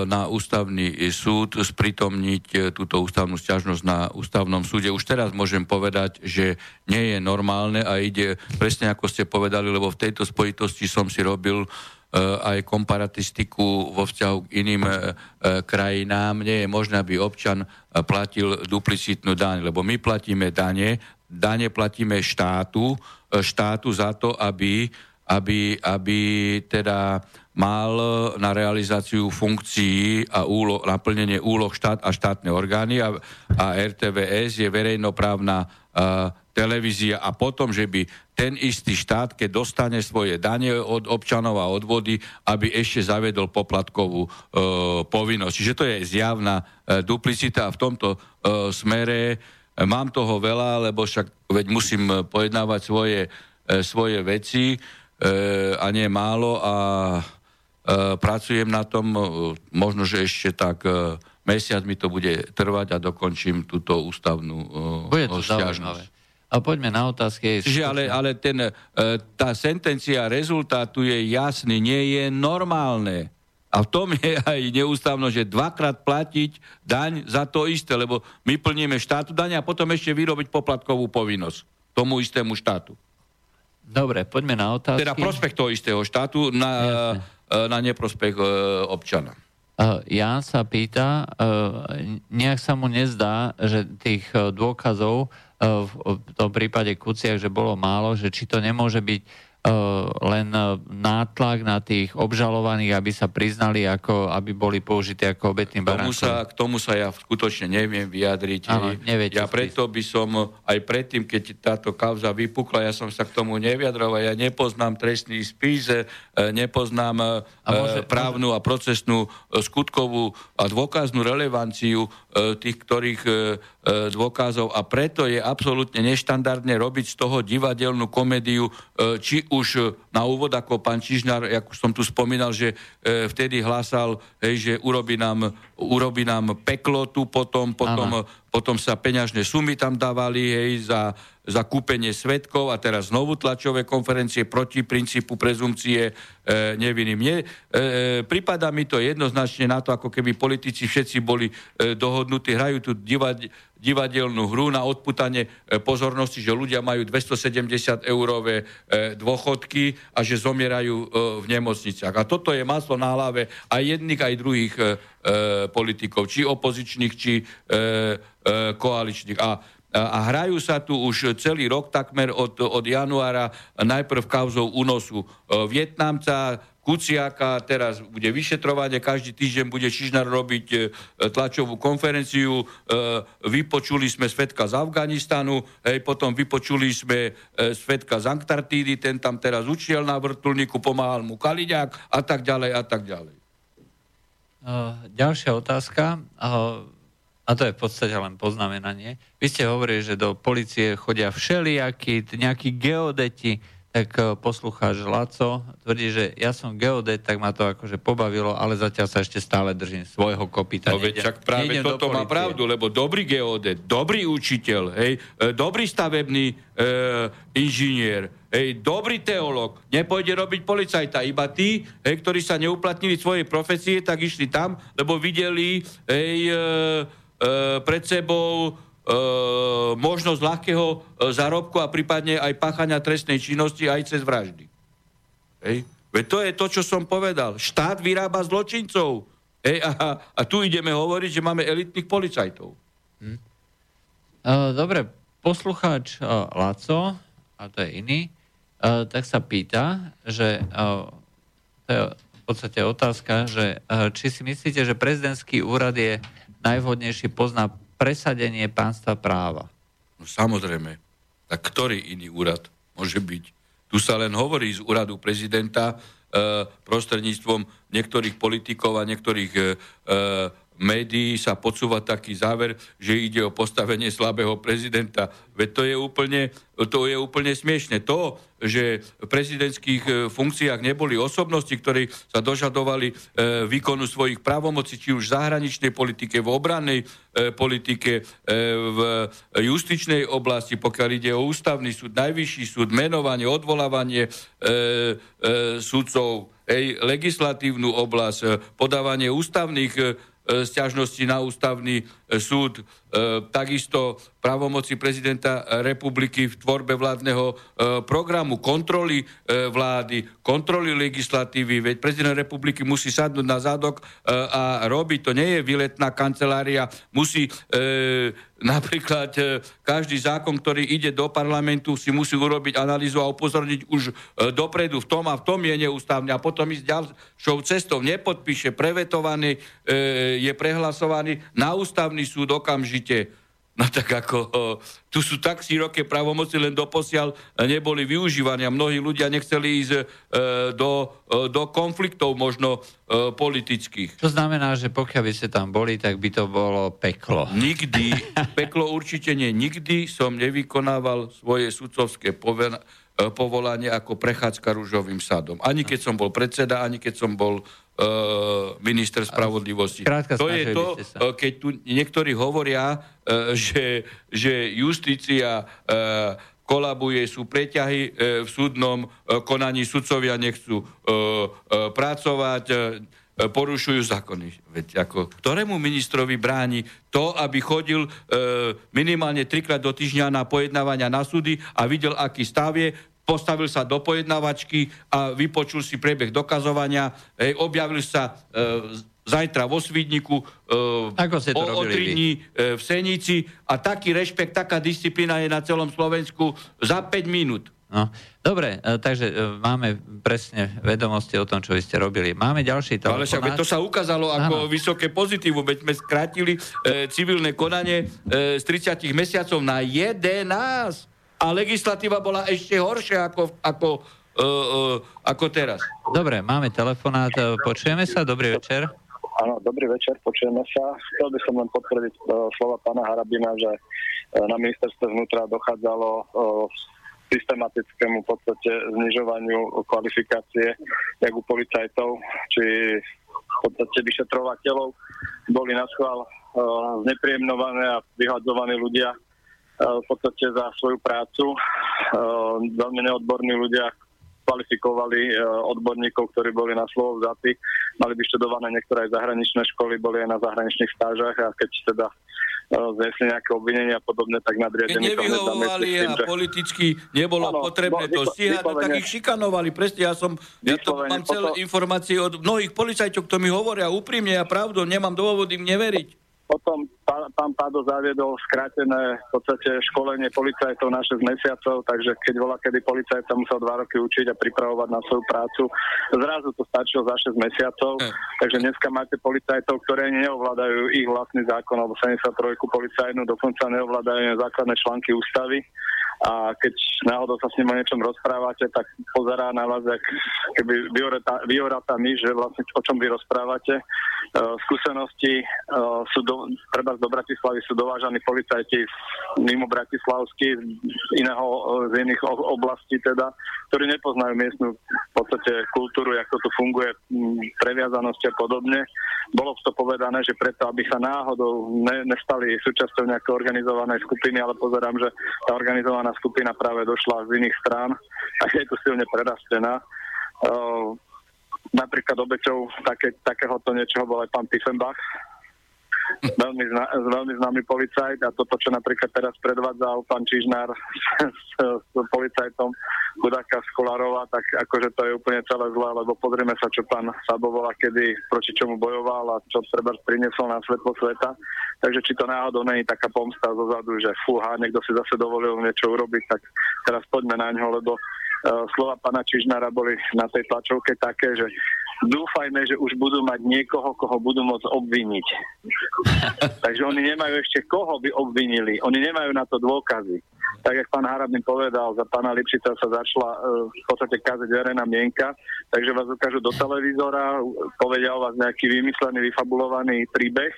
na ústavný súd spritomniť e, túto ústavnú sťažnosť na ústavnom súde. Už teraz môžem povedať, že nie je normálne a ide presne ako ste povedali, lebo v tejto spojitosti som si robil e, aj komparatistiku vo vzťahu k iným e, e, krajinám. Nie je možné, aby občan e, platil duplicitnú daň, lebo my platíme dane, dane platíme štátu, e, štátu za to, aby, aby, aby teda mal na realizáciu funkcií a úlo, naplnenie úloh štát a štátne orgány a, a RTVS je verejnoprávna uh, televízia a potom, že by ten istý štát, keď dostane svoje dane od občanov a odvody, aby ešte zavedol poplatkovú uh, povinnosť. Čiže to je zjavná uh, duplicita a v tomto uh, smere uh, mám toho veľa, lebo však veď musím uh, pojednávať svoje, uh, svoje veci uh, a nie málo a pracujem na tom, možno, že ešte tak mesiac mi to bude trvať a dokončím túto ústavnú Bude to stiažnosť. A poďme na otázky. Čiže ale, ale ten, tá sentencia rezultátu je jasný, nie je normálne. A v tom je aj neústavno, že dvakrát platiť daň za to isté, lebo my plníme štátu daň a potom ešte vyrobiť poplatkovú povinnosť tomu istému štátu. Dobre, poďme na otázky. Teda prospech toho istého štátu na, e, na neprospech e, občana. Uh, Jan sa pýta, nejak sa mu nezdá, že tých dôkazov v, v tom prípade Kuciak, že bolo málo, že či to nemôže byť len nátlak na tých obžalovaných, aby sa priznali, ako, aby boli použité ako obetní baránkovia. Sa, k tomu sa ja skutočne neviem vyjadriť. Áno, neviete ja preto by som aj predtým, keď táto kauza vypukla, ja som sa k tomu nevyjadroval. Ja nepoznám trestný spis, nepoznám a môže, právnu a procesnú skutkovú a dôkaznú relevanciu tých, ktorých dôkazov a preto je absolútne neštandardné robiť z toho divadelnú komédiu, či už na úvod, ako pán Čižnár, ako som tu spomínal, že e, vtedy hlásal, hej, že urobí nám, urobí nám peklo tu potom, potom, potom sa peňažné sumy tam dávali hej, za, za kúpenie svetkov a teraz znovu tlačové konferencie proti princípu prezumcie e, neviny. Mne e, e, prípada mi to jednoznačne na to, ako keby politici všetci boli e, dohodnutí, hrajú tu divať, divadelnú hru na odputanie e, pozornosti, že ľudia majú 270 eurové e, dôchodky a že zomierajú e, v nemocniciach. A toto je maslo na hlave aj jedných, aj druhých politikov, či opozičných, či koaličných. A a hrajú sa tu už celý rok takmer od, od januára najprv kauzou únosu Vietnamca, Kuciaka, teraz bude vyšetrovanie, každý týždeň bude Čižnar robiť e, tlačovú konferenciu, e, vypočuli sme svetka z Afganistanu, hej, potom vypočuli sme e, svetka z Antarktídy, ten tam teraz učiel na vrtulníku, pomáhal mu Kaliňák a tak ďalej a tak ďalej. Ďalšia otázka, a to je v podstate len poznamenanie. Vy ste hovorili, že do policie chodia všelijakí, nejakí geodeti, tak e, poslucháč Laco tvrdí, že ja som geodet, tak ma to akože pobavilo, ale zatiaľ sa ešte stále držím svojho kopita. No veď čak práve toto má pravdu, lebo dobrý geodet, dobrý učiteľ, hej, e, dobrý stavebný e, inžinier, hej, dobrý teológ, nepôjde robiť policajta. Iba tí, hej, ktorí sa neuplatnili svojej profesie, tak išli tam, lebo videli hej, e, e, pred sebou možnosť ľahkého e, zárobku a prípadne aj páchania trestnej činnosti aj cez vraždy. Hej. Veď to je to, čo som povedal. Štát vyrába zločincov. Hej, a, a tu ideme hovoriť, že máme elitných policajtov. Hm. Uh, dobre, poslucháč Laco, a to je iný, tak sa pýta, že to je v podstate otázka, že či si myslíte, že prezidentský úrad je najvhodnejší pozná presadenie pánstva práva. No samozrejme. Tak ktorý iný úrad môže byť? Tu sa len hovorí z úradu prezidenta e, prostredníctvom niektorých politikov a niektorých e, médií sa podsúva taký záver, že ide o postavenie slabého prezidenta. Veď to je úplne, to je úplne smiešne. To, že v prezidentských e, funkciách neboli osobnosti, ktorí sa dožadovali e, výkonu svojich právomocí, či už v zahraničnej politike, v obrannej e, politike, v justičnej oblasti, pokiaľ ide o ústavný súd, najvyšší súd, menovanie, odvolávanie súdcov, legislatívnu oblasť, podávanie ústavných E, sťažnosti na ústavný súd, e, takisto právomoci prezidenta republiky v tvorbe vládneho programu, kontroly vlády, kontroly legislatívy, veď prezident republiky musí sadnúť na zadok a robiť, to nie je výletná kancelária, musí napríklad každý zákon, ktorý ide do parlamentu, si musí urobiť analýzu a upozorniť už dopredu v tom a v tom je neústavný. A potom ísť ďalšou cestou, nepodpíše, prevetovaný je prehlasovaný na ústavný súd okamžite. No tak ako, tu sú tak široké pravomoci, len doposiaľ neboli využívané a mnohí ľudia nechceli ísť e, do, e, do konfliktov možno e, politických. To znamená, že pokiaľ by ste tam boli, tak by to bolo peklo. Nikdy, peklo určite nie. Nikdy som nevykonával svoje sudcovské povolanie ako prechádzka rúžovým sadom. Ani keď som bol predseda, ani keď som bol minister spravodlivosti. Krátka, to je to, uh, keď tu niektorí hovoria, uh, že, že justícia kolabuje, sú preťahy v súdnom konaní, sudcovia nechcú pracovať, porušujú zákony. Veď ako, ktorému ministrovi bráni to, aby chodil e, minimálne trikrát do týždňa na pojednávania na súdy a videl, aký stav je, postavil sa do pojednávačky a vypočul si priebeh dokazovania, hej, objavil sa e, zajtra vo Svidniku, e, Ako ste to o, o tri dní e, v Senici a taký rešpekt, taká disciplína je na celom Slovensku za 5 minút. No. Dobre, e, takže e, máme presne vedomosti o tom, čo vy ste robili. Máme ďalší telefonát. Ale však to sa ukázalo ako ano. vysoké pozitívu, veď sme skrátili e, civilné konanie e, z 30 mesiacov na 11 a legislatíva bola ešte horšia ako, ako, e, e, ako teraz. Dobre, máme telefonát, e, počujeme sa, dobrý večer. Áno, dobrý večer, počujeme sa. Chcel by som len potvrdiť uh, slova pána Harabina, že uh, na ministerstve vnútra dochádzalo uh, systematickému v podstate znižovaniu kvalifikácie jak u policajtov, či v podstate vyšetrovateľov boli na schvál uh, znepríjemnované a vyhadzovaní ľudia uh, v podstate za svoju prácu. Uh, veľmi neodborní ľudia kvalifikovali odborníkov, ktorí boli na slovo vzatí. Mali by študované niektoré aj zahraničné školy, boli aj na zahraničných stážach a keď teda znesli nejaké obvinenia a podobne, tak nadriadení... Keď nevyhovovali a že... politicky nebolo ano, potrebné no, to stíhať, no, tak ich šikanovali. Presne, ja som, ja to mám celé potom... informácie od mnohých policajtov, ktorí mi hovoria úprimne a pravdu, nemám dôvod im neveriť. Potom pán, pán Pádo zaviedol skrátené v podstate školenie policajtov na 6 mesiacov, takže keď bola, kedy policajt sa musel 2 roky učiť a pripravovať na svoju prácu, zrazu to stačilo za 6 mesiacov, mm. takže dneska máte policajtov, ktoré neovládajú ich vlastný zákon, alebo 73 policajnú, dokonca neovládajú základné články ústavy a keď náhodou sa s ním o niečom rozprávate, tak pozerá na vás, jak keby vyoratá myš, že vlastne o čom vy rozprávate. Uh, skúsenosti uh, sú do, treba do Bratislavy sú dovážaní policajti mimo Bratislavsky, z iného, z iných oblastí teda, ktorí nepoznajú miestnu v podstate kultúru, jak to tu funguje, previazanosti a podobne. Bolo to povedané, že preto, aby sa náhodou ne, nestali súčasťou nejakej organizovanej skupiny, ale pozerám, že tá organizovaná skupina práve došla z iných strán a je tu silne prerastená. Uh, napríklad obeťou také, takéhoto niečoho bol aj pán Tiefenbach, veľmi, zna, veľmi známy policajt a toto, čo napríklad teraz predvádzal pán Čižnár s, s, policajtom chudáka z Kolárova, tak akože to je úplne celé zlé, lebo pozrieme sa, čo pán Sabo bola, kedy proti čomu bojoval a čo treba priniesol na svetlo sveta. Takže či to náhodou není taká pomsta zo zadu, že fúha, niekto si zase dovolil niečo urobiť, tak teraz poďme na ňo, lebo uh, slova pána Čižnára boli na tej tlačovke také, že dúfajme, že už budú mať niekoho, koho budú môcť obviniť. Takže oni nemajú ešte koho by obvinili. Oni nemajú na to dôkazy. Tak, jak pán Harabin povedal, za pána Lipšica sa začala uh, v podstate kazeť verejná mienka, takže vás ukážu do televízora, povedia o vás nejaký vymyslený, vyfabulovaný príbeh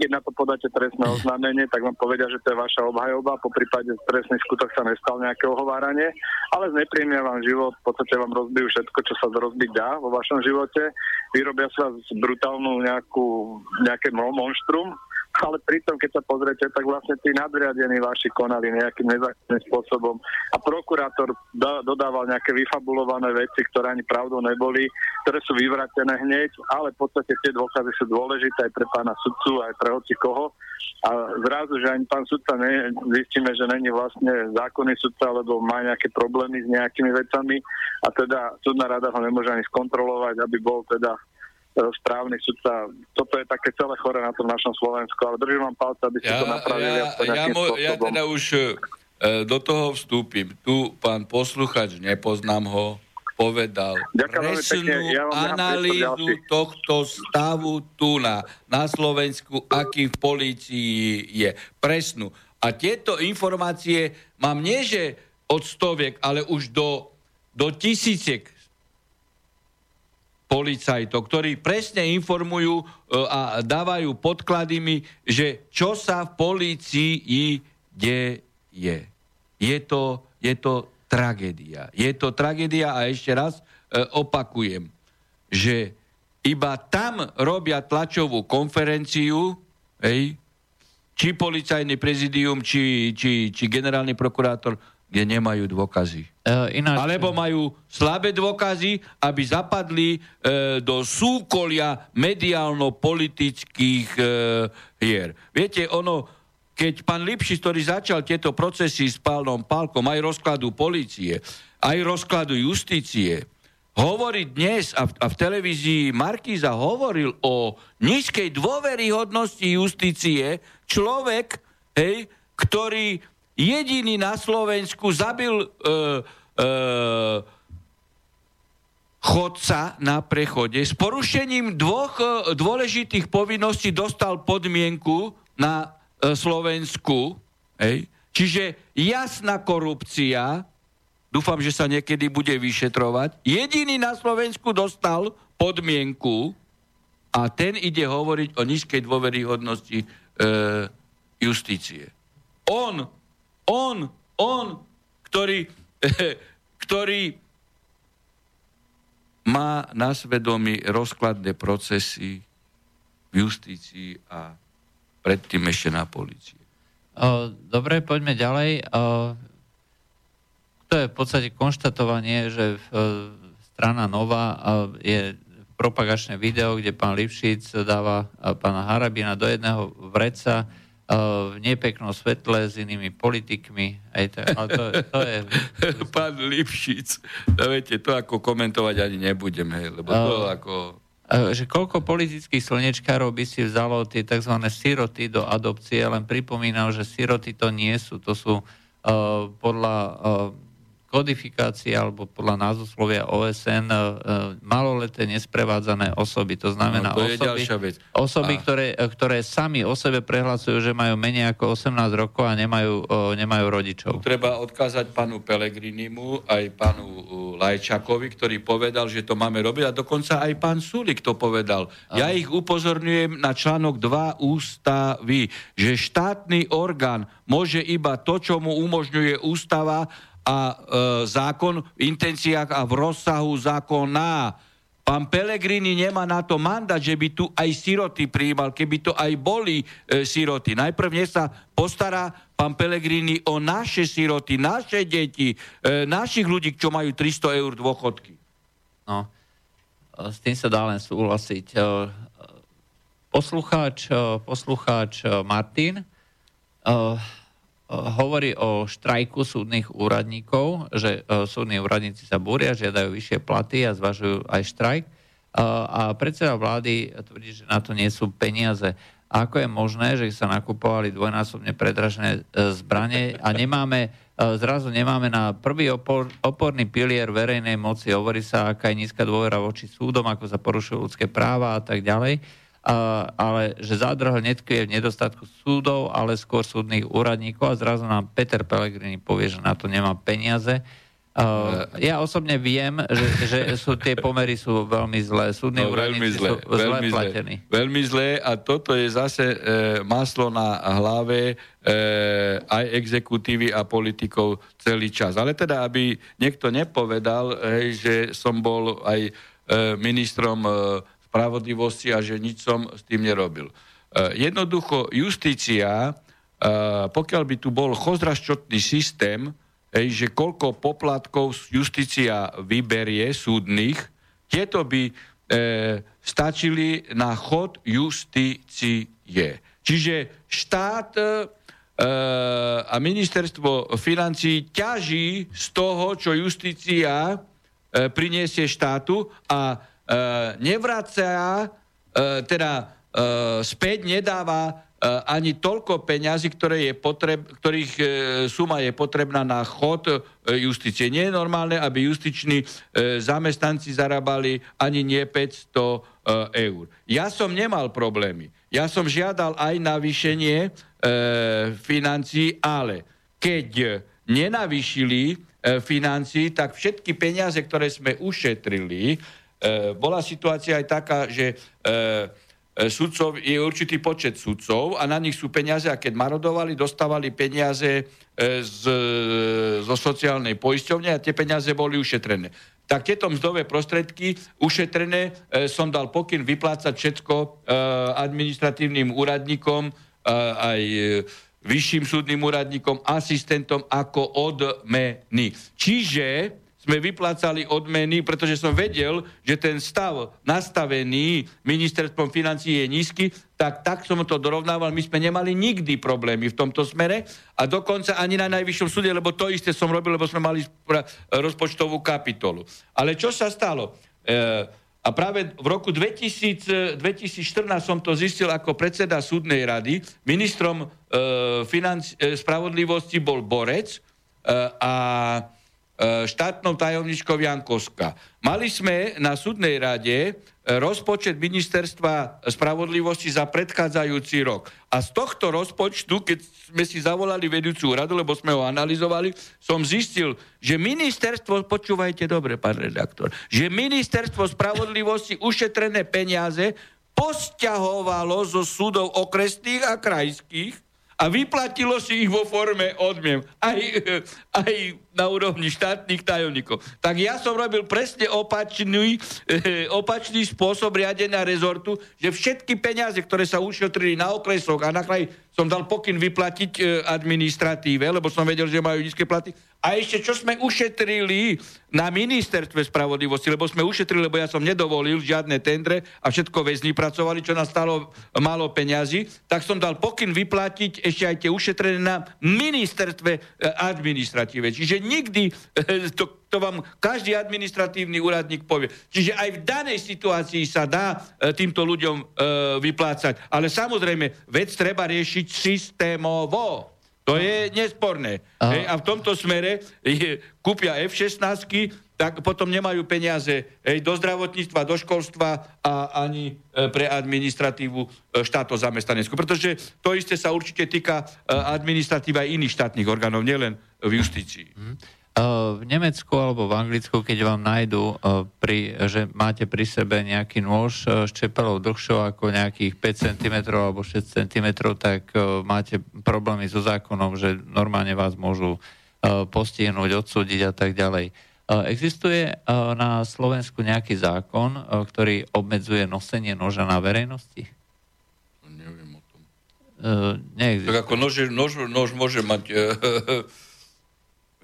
keď na to podáte trestné oznámenie, tak vám povedia, že to je vaša obhajoba, po prípade trestný skutok sa nestal nejaké ohováranie, ale znepríjemnia vám život, v podstate vám rozbijú všetko, čo sa rozbiť dá vo vašom živote, vyrobia sa brutálnu nejakú, nejaké monštrum, ale pritom, keď sa pozriete, tak vlastne tí nadriadení vaši konali nejakým nezákonným spôsobom a prokurátor do, dodával nejaké vyfabulované veci, ktoré ani pravdou neboli, ktoré sú vyvratené hneď, ale v podstate tie dôkazy sú dôležité aj pre pána sudcu, aj pre hoci koho. A zrazu, že ani pán sudca ne, zistíme, že není vlastne zákonný sudca, alebo má nejaké problémy s nejakými vecami a teda súdna rada ho nemôže ani skontrolovať, aby bol teda správny sudca. Toto je také celé chore na tom našom Slovensku, ale držím vám palce, aby ste ja, to napravili. Ja, ja, mo, ja teda už e, do toho vstúpim. Tu pán posluchač, nepoznám ho, povedal presnú ja analýzu tohto stavu tu na, na Slovensku, aký v polícii je. Presnú. A tieto informácie mám nie, že od stoviek, ale už do, do tisíciek policajtov, ktorí presne informujú e, a dávajú podklady mi, že čo sa v policii deje. Je to, je to tragédia. Je to tragédia a ešte raz e, opakujem, že iba tam robia tlačovú konferenciu, hej, či policajný prezidium, či, či, či generálny prokurátor, kde nemajú dôkazy. Uh, ináč... Alebo majú slabé dôkazy, aby zapadli uh, do súkolia mediálno-politických uh, hier. Viete, ono, keď pán Lipšic, ktorý začal tieto procesy s pánom Pálkom, aj rozkladu policie, aj rozkladu justície, hovorí dnes, a v, a v televízii Markíza hovoril o nízkej dôveryhodnosti justície, človek, hej, ktorý jediný na Slovensku zabil e, chodca na prechode s porušením dvoch e, dôležitých povinností dostal podmienku na e, Slovensku. Hej. Čiže jasná korupcia, dúfam, že sa niekedy bude vyšetrovať. Jediný na Slovensku dostal podmienku a ten ide hovoriť o nízkej dôveryhodnosti e, justície. On, on, on, ktorý, e, ktorý má na svedomí rozkladné procesy v justícii a predtým ešte na policii. Dobre, poďme ďalej. To je v podstate konštatovanie, že strana Nova je propagačné video, kde pán Lipšic dáva pána Harabina do jedného vreca v nepeknom svetle s inými politikmi. Aj to, ale to, to je... Pán Lipšic, no viete, to ako komentovať ani nebudem, hej, lebo to uh, ako... Že koľko politických slnečkárov by si vzalo tie tzv. siroty do adopcie, len pripomínam, že siroty to nie sú, to sú uh, podľa uh, kodifikácia alebo podľa názvoslovia OSN e, e, maloleté nesprevádzané osoby. To znamená no, to osoby, osoby ktoré, e, ktoré sami o sebe prehlasujú, že majú menej ako 18 rokov a nemajú, nemajú rodičov. Tu treba odkázať pánu Pelegrinimu aj pánu Lajčakovi, ktorý povedal, že to máme robiť a dokonca aj pán Sulik to povedal. Ja ich upozorňujem na článok 2 ústavy, že štátny orgán môže iba to, čo mu umožňuje ústava a e, zákon v intenciách a v rozsahu zákona. Pán Pelegrini nemá na to mandát, že by tu aj siroty prijímal, keby to aj boli e, siroty. Najprv nech sa postará pán Pelegrini o naše siroty, naše deti, e, našich ľudí, čo majú 300 eur dôchodky. No, e, s tým sa dá len súhlasiť. E, poslucháč, poslucháč Martin hovorí o štrajku súdnych úradníkov, že e, súdni úradníci sa búria, žiadajú vyššie platy a zvažujú aj štrajk. E, a predseda vlády tvrdí, že na to nie sú peniaze. Ako je možné, že sa nakupovali dvojnásobne predražené e, zbranie a nemáme, zrazu nemáme na prvý opor, oporný pilier verejnej moci, hovorí sa, aká je nízka dôvera voči súdom, ako sa porušujú ľudské práva a tak ďalej ale že zádrhel netkvie v nedostatku súdov, ale skôr súdnych úradníkov a zrazu nám Peter Pellegrini povie, že na to nemá peniaze. Uh, ja osobne viem, že, že sú, tie pomery sú veľmi zlé. Súdni no, veľmi zlé, sú veľmi zle platení. Veľmi zlé a toto je zase e, maslo na hlave e, aj exekutívy a politikov celý čas. Ale teda, aby niekto nepovedal, hej, že som bol aj e, ministrom e, spravodlivosti a že nič som s tým nerobil. E, jednoducho justícia, e, pokiaľ by tu bol chozraščotný systém, že koľko poplatkov justícia vyberie súdnych, tieto by e, stačili na chod justície. Čiže štát a ministerstvo financí ťaží z toho, čo justícia priniesie štátu a nevracia, e, teda e, späť nedáva ani toľko peňazí, ktoré je potreb, ktorých suma je potrebná na chod justície. Nie je normálne, aby justiční zamestnanci zarábali ani nie 500 eur. Ja som nemal problémy. Ja som žiadal aj navýšenie financií, ale keď nenavýšili financií, tak všetky peniaze, ktoré sme ušetrili, E, bola situácia aj taká, že e, e, sudcov, je určitý počet sudcov a na nich sú peniaze a keď marodovali, dostávali peniaze z, zo sociálnej poisťovne a tie peniaze boli ušetrené. Tak tieto mzdové prostredky ušetrené som dal pokyn vyplácať všetko administratívnym úradníkom aj vyšším súdnym úradníkom, asistentom ako odmeny. Čiže sme vyplácali odmeny, pretože som vedel, že ten stav nastavený ministerstvom financí je nízky, tak tak som to dorovnával. My sme nemali nikdy problémy v tomto smere a dokonca ani na najvyššom súde, lebo to isté som robil, lebo sme mali rozpočtovú kapitolu. Ale čo sa stalo? E, a práve v roku 2000, 2014 som to zistil ako predseda súdnej rady. Ministrom e, financ, e, spravodlivosti bol Borec e, a štátnou tajomničkou Jankovska. Mali sme na súdnej rade rozpočet ministerstva spravodlivosti za predchádzajúci rok. A z tohto rozpočtu, keď sme si zavolali vedúcu radu, lebo sme ho analyzovali, som zistil, že ministerstvo, počúvajte dobre, pán redaktor, že ministerstvo spravodlivosti ušetrené peniaze posťahovalo zo súdov okresných a krajských a vyplatilo si ich vo forme odmien. Aj, aj na úrovni štátnych tajomníkov. Tak ja som robil presne opačný, eh, opačný spôsob riadenia rezortu, že všetky peniaze, ktoré sa ušetrili na okresoch a na kraji, som dal pokyn vyplatiť e, administratíve, lebo som vedel, že majú nízke platy. A ešte čo sme ušetrili na ministerstve spravodlivosti, lebo sme ušetrili, lebo ja som nedovolil žiadne tendre a všetko väzni pracovali, čo nás stalo málo peňazí, tak som dal pokyn vyplatiť ešte aj tie ušetrené na ministerstve e, administratíve. Čiže nikdy e, to to vám každý administratívny úradník povie. Čiže aj v danej situácii sa dá e, týmto ľuďom e, vyplácať. Ale samozrejme, vec treba riešiť systémovo. To je nesporné. Hej, a v tomto smere je, kúpia F-16, tak potom nemajú peniaze hej, do zdravotníctva, do školstva a ani e, pre administratívu e, štátov zamestnanecku. Pretože to isté sa určite týka e, administratívy aj iných štátnych orgánov, nielen v justícii. Hmm. V Nemecku alebo v Anglicku, keď vám nájdu, pri, že máte pri sebe nejaký nôž s čepelou dlhšou ako nejakých 5 cm alebo 6 cm, tak máte problémy so zákonom, že normálne vás môžu postihnúť, odsúdiť a tak ďalej. Existuje na Slovensku nejaký zákon, ktorý obmedzuje nosenie noža na verejnosti? Neviem o tom. Neexistuje. Tak ako nož, nož, nož môže mať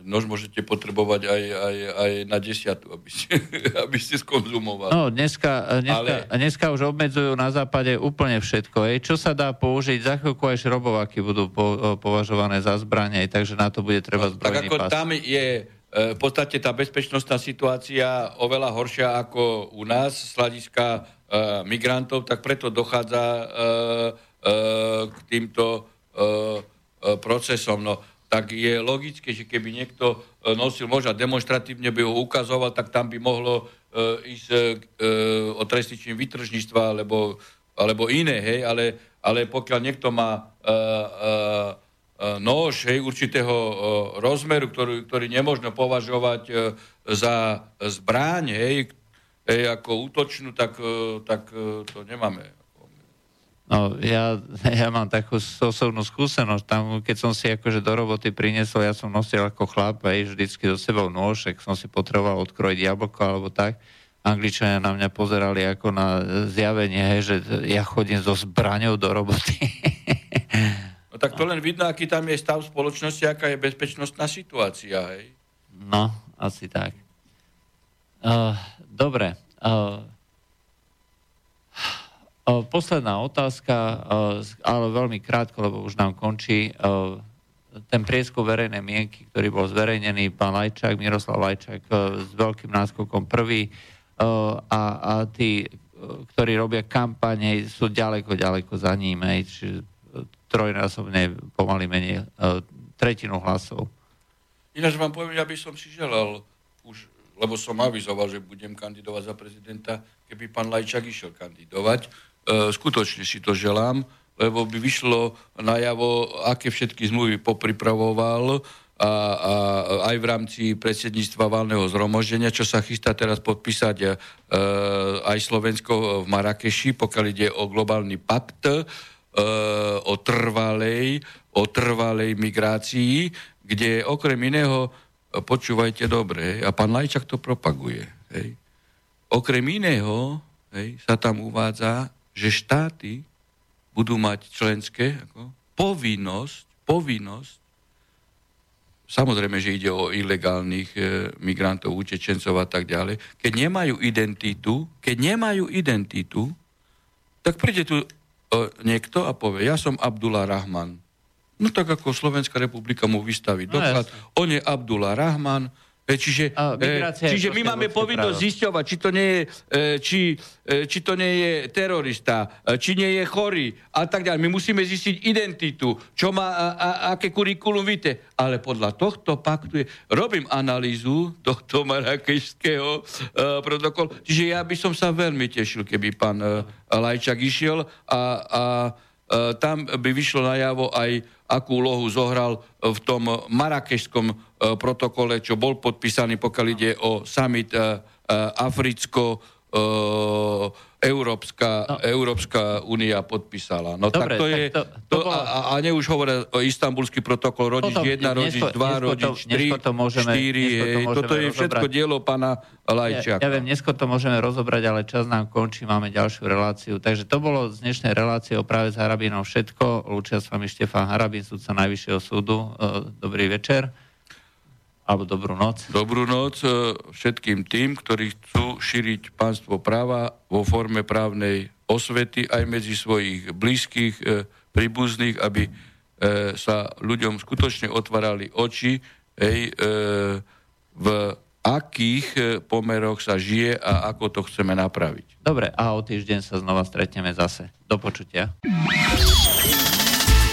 Nož môžete potrebovať aj, aj, aj na desiatu, aby ste, aby ste skonzumovali. No, dneska, dneska, Ale... dneska už obmedzujú na západe úplne všetko. Ej. Čo sa dá použiť? Za chvíľku aj šrobovaky budú po, považované za zbranie, takže na to bude treba no, zbrojný Tak ako pas. tam je v podstate tá bezpečnostná situácia oveľa horšia ako u nás z hľadiska uh, migrantov, tak preto dochádza uh, uh, k týmto uh, uh, procesom. No, tak je logické, že keby niekto e, nosil možno demonstratívne by ho ukazoval, tak tam by mohlo ísť o trestničím vytržníctva alebo, alebo iné, hej, ale, ale pokiaľ niekto má nož hej, určitého uh, rozmeru, ktorý, ktorý nemôžno považovať uh, za zbráň, hej, hej, ako útočnú, tak, tak to nemáme. No, ja, ja mám takú osobnú skúsenosť. Tam, keď som si akože do roboty priniesol, ja som nosil ako chlap, aj vždycky do sebou nôž, ak som si potreboval odkrojiť jablko alebo tak. Angličania na mňa pozerali ako na zjavenie, hej, že ja chodím so zbraňou do roboty. No tak to len vidno, aký tam je stav spoločnosti, aká je bezpečnostná situácia, hej? No, asi tak. Uh, dobre. Uh, Posledná otázka, ale veľmi krátko, lebo už nám končí. Ten prieskum verejnej mienky, ktorý bol zverejnený, pán Lajčák, Miroslav Lajčák s veľkým náskokom prvý a, a tí, ktorí robia kampane, sú ďaleko, ďaleko za ním, čiže trojnásobne pomaly menej tretinu hlasov. Ináč vám poviem, ja by som si želal už, lebo som avizoval, že budem kandidovať za prezidenta, keby pán Lajčák išiel kandidovať E, skutočne si to želám, lebo by vyšlo najavo, aké všetky zmluvy popripravoval a, a aj v rámci predsedníctva valného zhromaždenia, čo sa chystá teraz podpísať e, aj Slovensko v Marakeši, pokiaľ ide o globálny pakt e, o trvalej, o trvalej migrácii, kde okrem iného, počúvajte dobre, a pán Lajčak to propaguje, hej, okrem iného hej, sa tam uvádza, že štáty budú mať členské ako, povinnosť, povinnosť, samozrejme, že ide o ilegálnych e, migrantov, utečencov a tak ďalej, keď nemajú identitu, keď nemajú identitu, tak príde tu e, niekto a povie, ja som Abdullah Rahman. No tak ako Slovenská republika mu vystaví no, doklad, on je Abdullah Rahman, Čiže, čiže my máme povinnosť zisťovať, či to nie je, či, či to nie je terorista, či nie je chorý a tak ďalej. My musíme zistiť identitu, čo má, a, a, aké kurikulum vite. Ale podľa tohto paktu je, robím analýzu tohto marakešského uh, protokolu. Čiže ja by som sa veľmi tešil, keby pán uh, Lajčak išiel a, a uh, tam by vyšlo najavo aj akú úlohu zohral v tom marakešskom e, protokole, čo bol podpísaný, pokiaľ ide o summit e, e, Africko Európska, no. Európska únia podpísala. No Dobre, tak to je... To, to, to bolo... a, a ne už hovoria o istambulský protokol, rodič 1, rodič 2, rodič 3, 4, toto je všetko dielo pána Lajčiaka. Ja, ja viem, dnesko to môžeme rozobrať, ale čas nám končí, máme ďalšiu reláciu. Takže to bolo z dnešnej relácie o práve s Harabinou všetko. Lúčia s vami Štefán Harabín, sudca Najvyššieho súdu. Dobrý večer. Alebo dobrú noc. Dobrú noc e, všetkým tým, ktorí chcú šíriť pánstvo práva vo forme právnej osvety aj medzi svojich blízkych, e, príbuzných, aby e, sa ľuďom skutočne otvárali oči, hej, v akých pomeroch sa žije a ako to chceme napraviť. Dobre, a o týždeň sa znova stretneme zase. Do počutia.